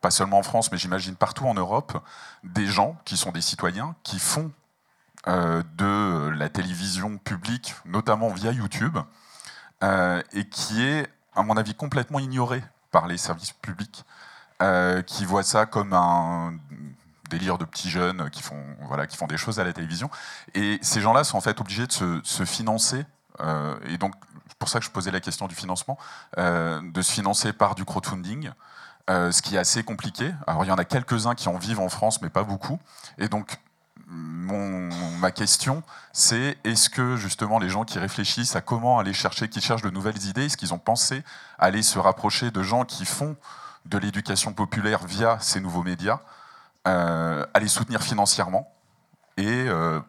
pas seulement en France, mais j'imagine partout en Europe, des gens qui sont des citoyens qui font de la télévision publique, notamment via YouTube, et qui est, à mon avis, complètement ignoré par les services publics, qui voient ça comme un délire de petits jeunes qui font, voilà, qui font des choses à la télévision. Et ces gens-là sont en fait obligés de se, financer. Euh, et donc, c'est pour ça que je posais la question du financement, euh, de se financer par du crowdfunding. Euh, ce qui est assez compliqué. Alors il y en a quelques-uns qui en vivent en France, mais pas beaucoup. Et donc mon, ma question, c'est est-ce que justement les gens qui réfléchissent à comment aller chercher, qui cherchent de nouvelles idées, est-ce qu'ils ont pensé aller se rapprocher de gens qui font de l'éducation populaire via ces nouveaux médias euh, à les soutenir financièrement. Et euh,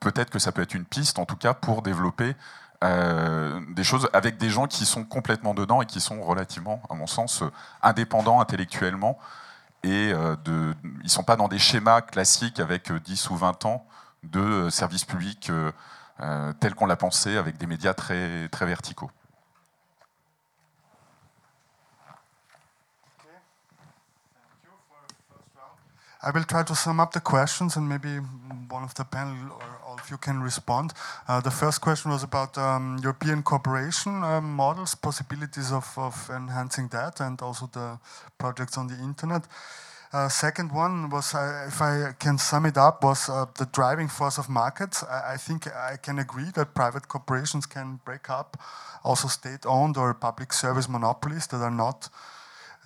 peut-être que ça peut être une piste, en tout cas, pour développer euh, des choses avec des gens qui sont complètement dedans et qui sont relativement, à mon sens, indépendants intellectuellement. Et ils ne sont pas dans des schémas classiques avec 10 ou 20 ans de service public tel qu'on l'a pensé, avec des médias très verticaux. I will try to sum up the questions and maybe one of the panel or all of you can respond. Uh, the first question was about um, European cooperation uh, models, possibilities of, of, enhancing that, and also the projects on the internet. Uh, second one was, uh, if I can sum it up, was uh, the driving force of markets. I, I, think I can agree that private corporations can break up also state-owned or public service monopolies that are not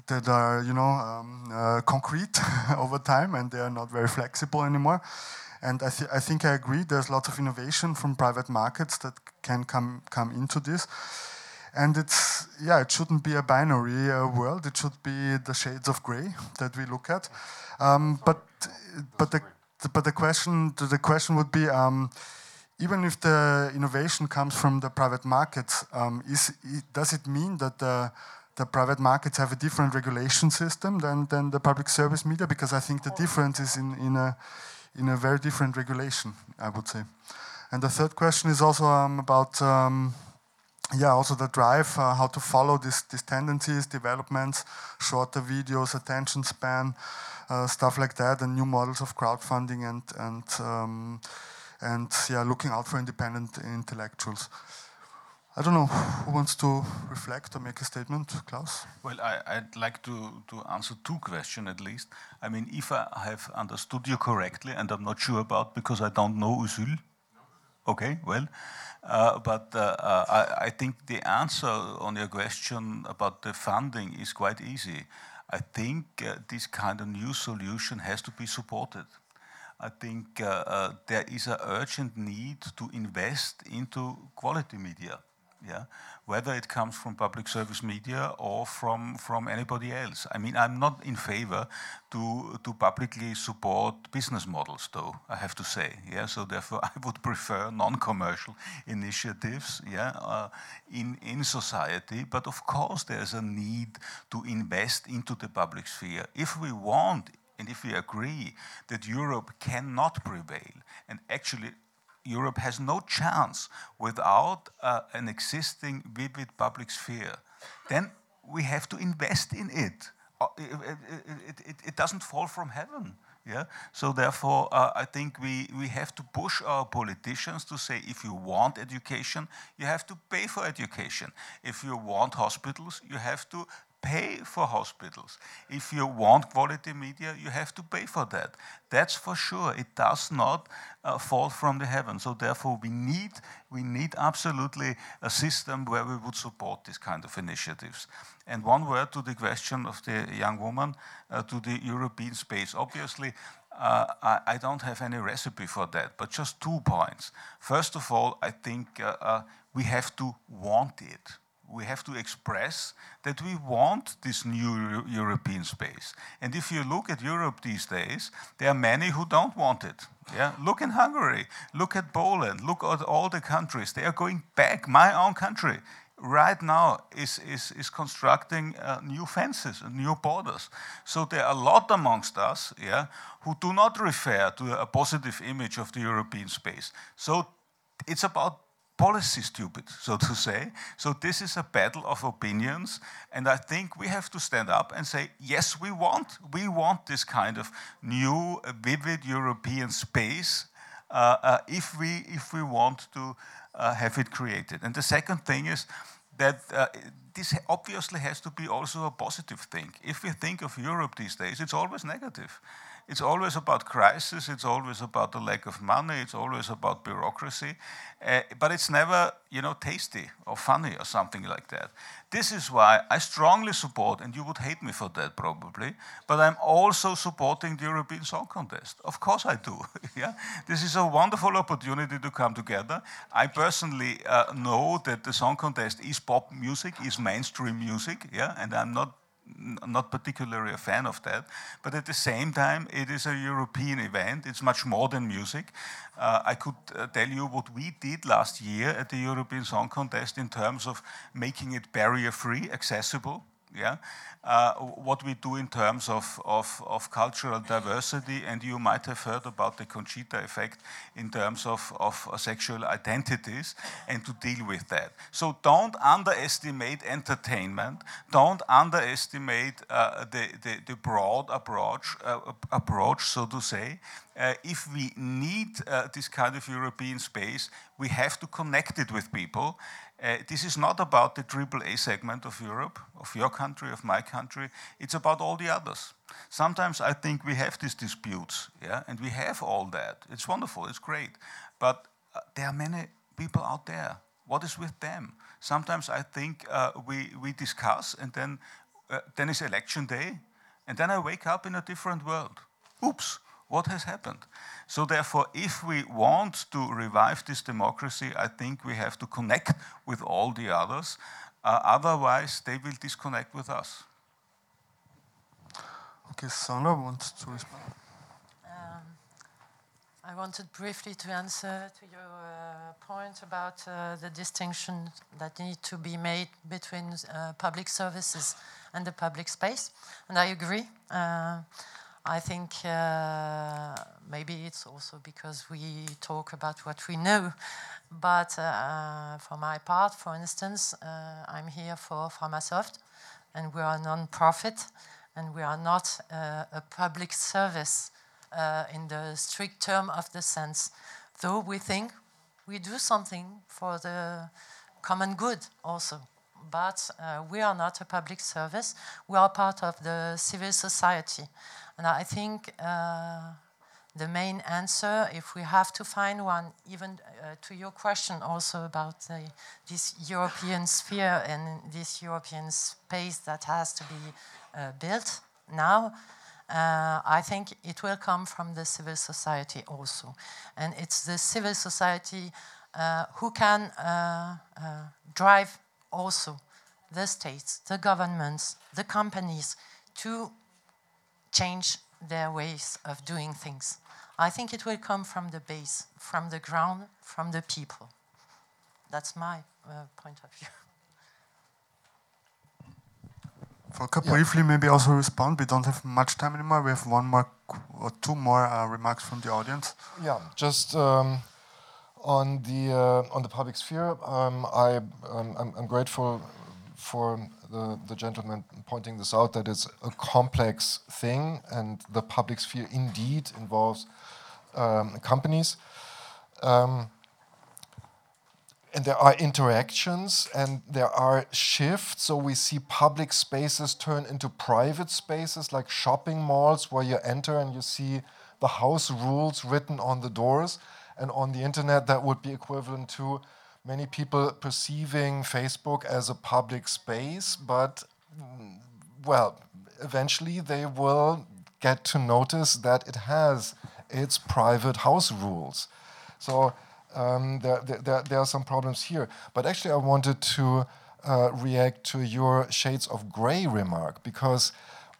that are you know um, uh, concrete over time and they are not very flexible anymore. And I, th I, think I agree. There's lots of innovation from private markets that can come come into this. And it's yeah, it shouldn't be a binary uh, world. It should be the shades of gray that we look at. Um, but but the but the question the question would be. Um, even if the innovation comes from the private markets, um, is, does it mean that the the private markets have a different regulation system than, than the public service media because I think the difference is in, in, a, in a very different regulation, I would say. And the third question is also um, about, um, yeah, also the drive, uh, how to follow this, these tendencies, developments, shorter videos, attention span, uh, stuff like that, and new models of crowdfunding and, and, um, and yeah, looking out for independent intellectuals. I don't know who wants to reflect or make a statement, Klaus. Well, I, would like to, to answer two questions at least. I mean, if I have understood you correctly, and I'm not sure about because I don't know Usul. Okay, well, uh, but uh, uh, I, I, think the answer on your question about the funding is quite easy. I think uh, this kind of new solution has to be supported. I think uh, uh, there is an urgent need to invest into quality media yeah, whether it comes from public service media or from from anybody else. I mean, I'm not in favor to to publicly support business models, though I have to say, yeah. So therefore, I would prefer non-commercial initiatives, yeah, uh, in in society. But of course, there's a need to invest into the public sphere if we want. And if we agree that Europe cannot prevail, and actually Europe has no chance without uh, an existing vivid public sphere, then we have to invest in it. Uh, it, it, it, it, doesn't fall from heaven. Yeah? So therefore, uh, I think we, we have to push our politicians to say, if you want education, you have to pay for education. If you want hospitals, you have to pay for hospitals. If you want quality media, you have to pay for that. That's for sure. It does not uh, fall from the heavens. So therefore, we need we need absolutely a system where we would support this kind of initiatives. And one word to the question of the young woman uh, to the European space. Obviously. Uh, I, I, don't have any recipe for that, but just two points. First of all, I think uh, uh, we have to want it we have to express that we want this new European space. And if you look at Europe these days, there are many who don't want it. Yeah? Look in Hungary, look at Poland, look at all the countries. They are going back. My own country right now is, is, is constructing uh, new fences and new borders. So there are a lot amongst us yeah, who do not refer to a positive image of the European space. So it's about policy stupid, so to say. So this is a battle of opinions, and I think we have to stand up and say, yes, we want, we want this kind of new, vivid European space uh, uh, if we if we want to uh, have it created. And the second thing is that uh, this obviously has to be also a positive thing. If we think of Europe these days, it's always negative. It's always about crisis, it's always about the lack of money, it's always about bureaucracy, uh, but it's never, you know, tasty or funny or something like that. This is why I strongly support, and you would hate me for that probably, but I'm also supporting the European Song Contest. Of course I do. yeah, This is a wonderful opportunity to come together. I personally uh, know that the Song Contest is pop music, is mainstream music, yeah, and I'm not not particularly a fan of that. But at the same time, it is a European event. It's much more than music. Uh, I could uh, tell you what we did last year at the European Song Contest in terms of making it barrier-free, accessible. Yeah, uh, what we do in terms of, of, of, cultural diversity, and you might have heard about the Conchita effect in terms of, of sexual identities, and to deal with that. So don't underestimate entertainment, don't underestimate uh, the, the, the, broad approach, uh, approach, so to say. Uh, if we need uh, this kind of European space, we have to connect it with people this is not about the AAA segment of Europe, of your country, of my country. It's about all the others. Sometimes I think we have these disputes, yeah, and we have all that. It's wonderful, it's great. But uh, there are many people out there. What is with them? Sometimes I think uh, we, we discuss, and then, uh, then it's election day, and then I wake up in a different world. Oops, what has happened? So therefore, if we want to revive this democracy, I think we have to connect with all the others. Uh, otherwise, they will disconnect with us. Okay, Sandra wants to respond. Um, I wanted briefly to answer to your uh, point about uh, the distinction that need to be made between uh, public services and the public space, and I agree. Uh, I think uh, maybe it's also because we talk about what we know. But uh, for my part, for instance, I'm here for Framasoft, and we are a non-profit, and we are not uh, a public service uh, in the strict term of the sense. Though we think we do something for the common good also but uh, we are not a public service. We are part of the civil society. And I think uh, the main answer, if we have to find one, even uh, to your question also about this European sphere and this European space that has to be built now, uh, I think it will come from the civil society also. And it's the civil society uh, who can uh, drive also the states, the governments, the companies to change their ways of doing things. I think it will come from the base, from the ground, from the people. That's my uh, point of view. Volker, yeah. briefly, maybe also respond. We don't have much time anymore. We have one more or two more uh, remarks from the audience. Yeah, just um, on the uh, on the public sphere. Um, I um, I'm, I'm, grateful for the, the gentleman pointing this out that it's a complex thing and the public sphere indeed involves um, companies. Um, and there are interactions and there are shifts. So we see public spaces turn into private spaces like shopping malls where you enter and you see the house rules written on the doors. And on the internet, that would be equivalent to many people perceiving Facebook as a public space, but well, eventually they will get to notice that it has its private house rules. So um, there, there, there, are some problems here. But actually, I wanted to uh, react to your shades of gray remark because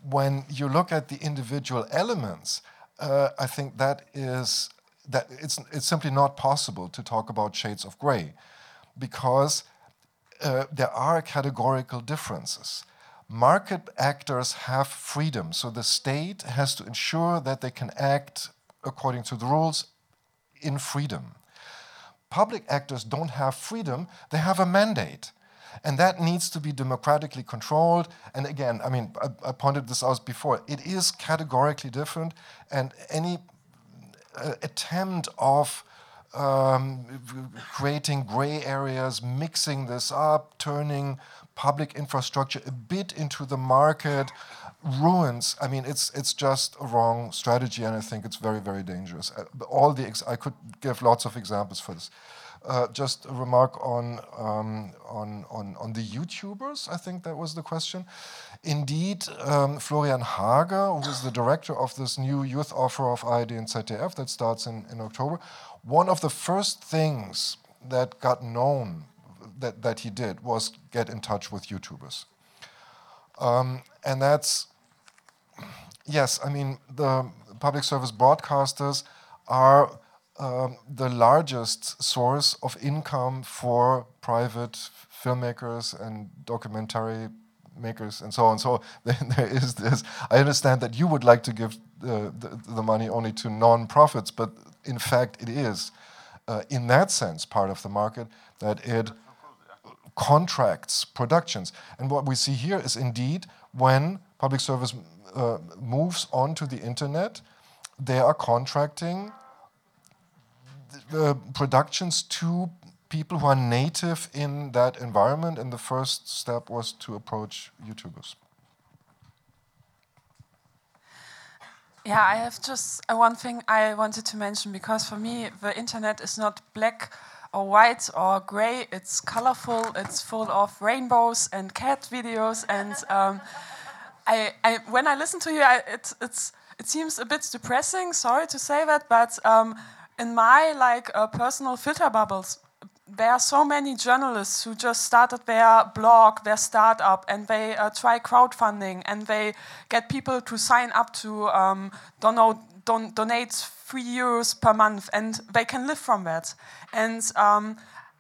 when you look at the individual elements, uh, I think that is that it's it's simply not possible to talk about shades of gray because uh, there are categorical differences. Market actors have freedom, so the state has to ensure that they can act according to the rules in freedom. Public actors don't have freedom, they have a mandate. And that needs to be democratically controlled. And again, I mean, I, I pointed this out before, it is categorically different, and any uh, attempt of um, creating gray areas, mixing this up, turning public infrastructure a bit into the market, ruins. I mean, it's it's just a wrong strategy, and I think it's very very dangerous. Uh, all the I could give lots of examples for this. Uh, just a remark on, um, on, on, on the YouTubers, I think that was the question. Indeed, um, Florian Hager, who is the director of this new youth offer of ARD and ZDF that starts in, in October, one of the first things that got known that, that he did was get in touch with YouTubers. Um, and that's, yes, I mean, the public service broadcasters are um, the largest source of income for private filmmakers and documentary makers and so on. So there is this. I understand that you would like to give the, the, money only to non-profits, but in fact, it is, uh, in that sense, part of the market that it contracts productions. And what we see here is indeed when public service uh, moves onto the internet, they are contracting uh, productions to people who are native in that environment, and the first step was to approach YouTubers. Yeah, I have just uh, one thing I wanted to mention because for me, the internet is not black or white or gray. It's colorful. It's full of rainbows and cat videos. And um, I, I, when I listen to you, I, it, it seems a bit depressing. Sorry to say that, but um, in my like uh, personal filter bubbles, there are so many journalists who just started their blog, their startup, and they uh, try crowdfunding, and they get people to sign up to um, dono don donate three euros per month, and they can live from that. And um,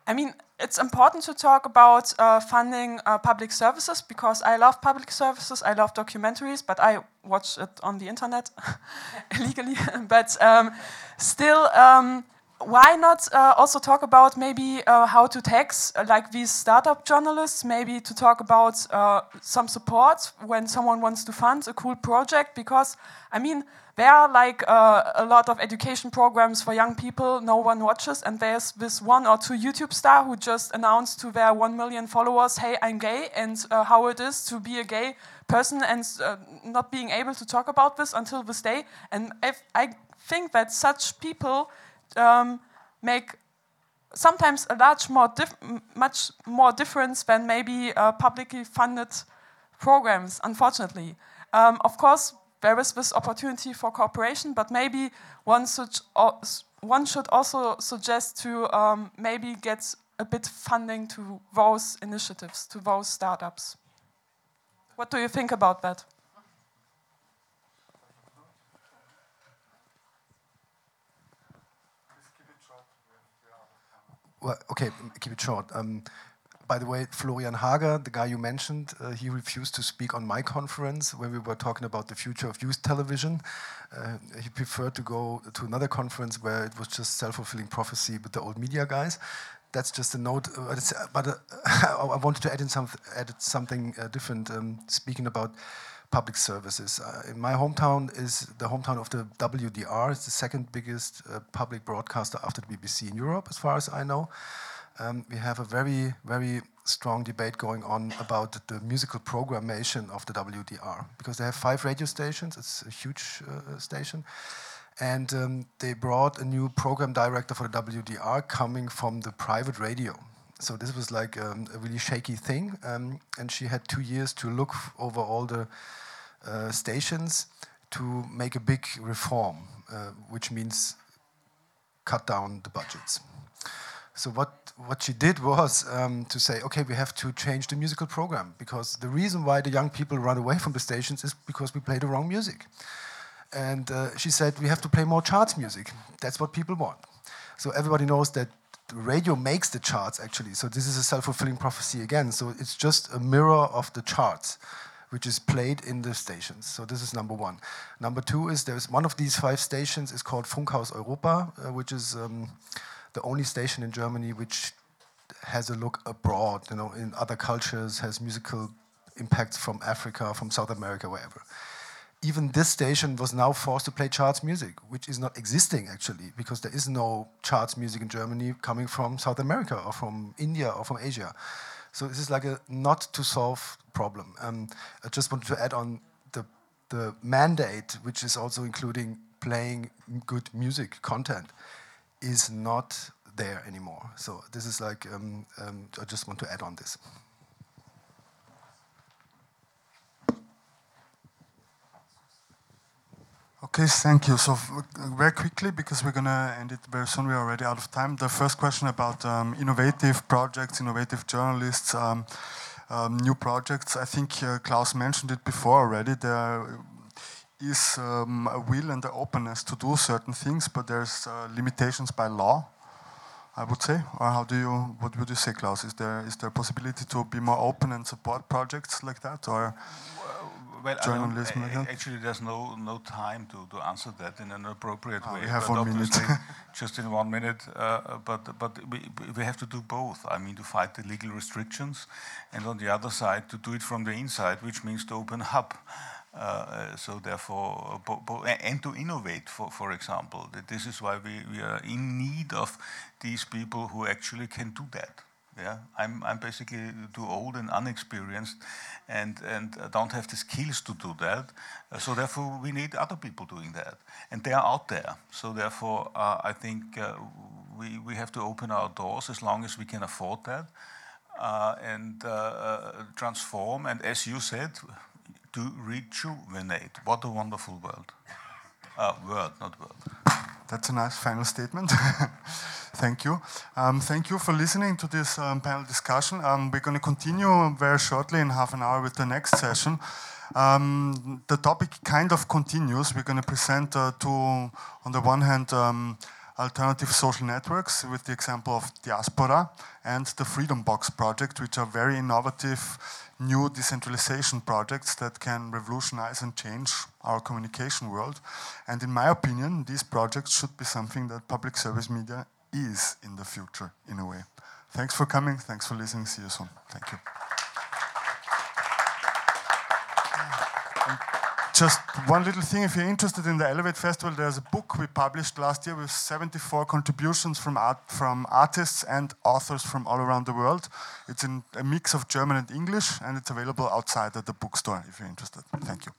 I mean, it's important to talk about uh, funding uh, public services because I love public services. I love documentaries, but I watch it on the internet illegally. but um, still, um, why not uh, also talk about maybe uh, how to tax like these startup journalists? Maybe to talk about uh, some support when someone wants to fund a cool project. Because I mean, there are like uh, a lot of education programs for young people no one watches, and there's this one or two YouTube star who just announced to their one million followers, "Hey, I'm gay," and uh, how it is to be a gay person and uh, not being able to talk about this until this day. And if, I think that such people um, make sometimes a large more much more difference than maybe uh, publicly funded programs. Unfortunately, um, of course there is this opportunity for cooperation, but maybe one should, one should also suggest to um, maybe get a bit funding to those initiatives, to those startups. What do you think about that? Well, okay, keep it short. Um, by the way, Florian Hager, the guy you mentioned, uh, he refused to speak on my conference when we were talking about the future of youth television. Uh, he preferred to go to another conference where it was just self-fulfilling prophecy with the old media guys. That's just a note, uh, but uh, I wanted to add in some, add something uh, different. Um, speaking about public services, uh, my hometown is the hometown of the WDR. It's the second biggest public broadcaster after the BBC in Europe, as far as I know um, we have a very, very strong debate going on about the musical programmation of the WDR because they have five radio stations. It's a huge uh, station. And um, they brought a new program director for the WDR coming from the private radio. So this was like um, a really shaky thing. Um, and she had two years to look over all the uh, stations to make a big reform, uh, which means cut down the budgets. So what, what she did was um, to say, okay, we have to change the musical program because the reason why the young people run away from the stations is because we play the wrong music. And uh, she said, we have to play more charts music. That's what people want. So everybody knows that radio makes the charts actually. So this is a self-fulfilling prophecy again. So it's just a mirror of the charts which is played in the stations. So this is number one. Number two is there's one of these five stations is called Funkhaus Europa, uh, which is um, the only station in Germany which has a look abroad, you know, in other cultures, has musical impacts from Africa, from South America, wherever. Even this station was now forced to play charts music, which is not existing actually, because there is no charts music in Germany coming from South America or from India or from Asia. So this is like a not to solve problem. Um, I just wanted to add on the the mandate, which is also including playing good music content, is not there anymore. So this is like um, um, I just want to add on this. Okay, thank you. So very quickly, because we're going to end it very soon, we're already out of time. The first question about um, innovative projects, innovative journalists, um, um, new projects. I think uh, Klaus mentioned it before already. There is um, a will and the openness to do certain things, but there's uh, limitations by law. I would say, or how do you? What would you say, Klaus? Is there is there a possibility to be more open and support projects like that, or? well, journalism Actually, there's no no time to, to answer that in an appropriate oh, way. We have but one minute. just in one minute, uh, but but we, we have to do both. I mean, to fight the legal restrictions, and on the other side, to do it from the inside, which means to open up. Uh, so therefore, and to innovate, for, for example. This is why we, we are in need of these people who actually can do that. Yeah, I'm, I'm basically too old and unexperienced and, and don't have the skills to do that. Uh, so therefore, we need other people doing that. And they are out there. So therefore, uh, I think uh, we, we have to open our doors as long as we can afford that uh, and uh, uh, transform. And as you said, to rejuvenate. What a wonderful world. world, not world. That's a nice final statement. thank you. Um, thank you for listening to this um, panel discussion. Um, we're going to continue very shortly in half an hour with the next session. Um, the topic kind of continues. We're going to present uh, two, on the one hand, um, alternative social networks with the example of Diaspora and the Freedom Box project, which are very innovative new decentralization projects that can revolutionize and change our communication world. And in my opinion, these projects should be something that public service media is in the future, in a way. Thanks for coming. Thanks for listening. See you soon. Thank you. Just one little thing, if you're interested in the Elevate Festival, there's a book we published last year with 74 contributions from, art, from artists and authors from all around the world. It's in a mix of German and English, and it's available outside at the bookstore if you're interested. Thank you.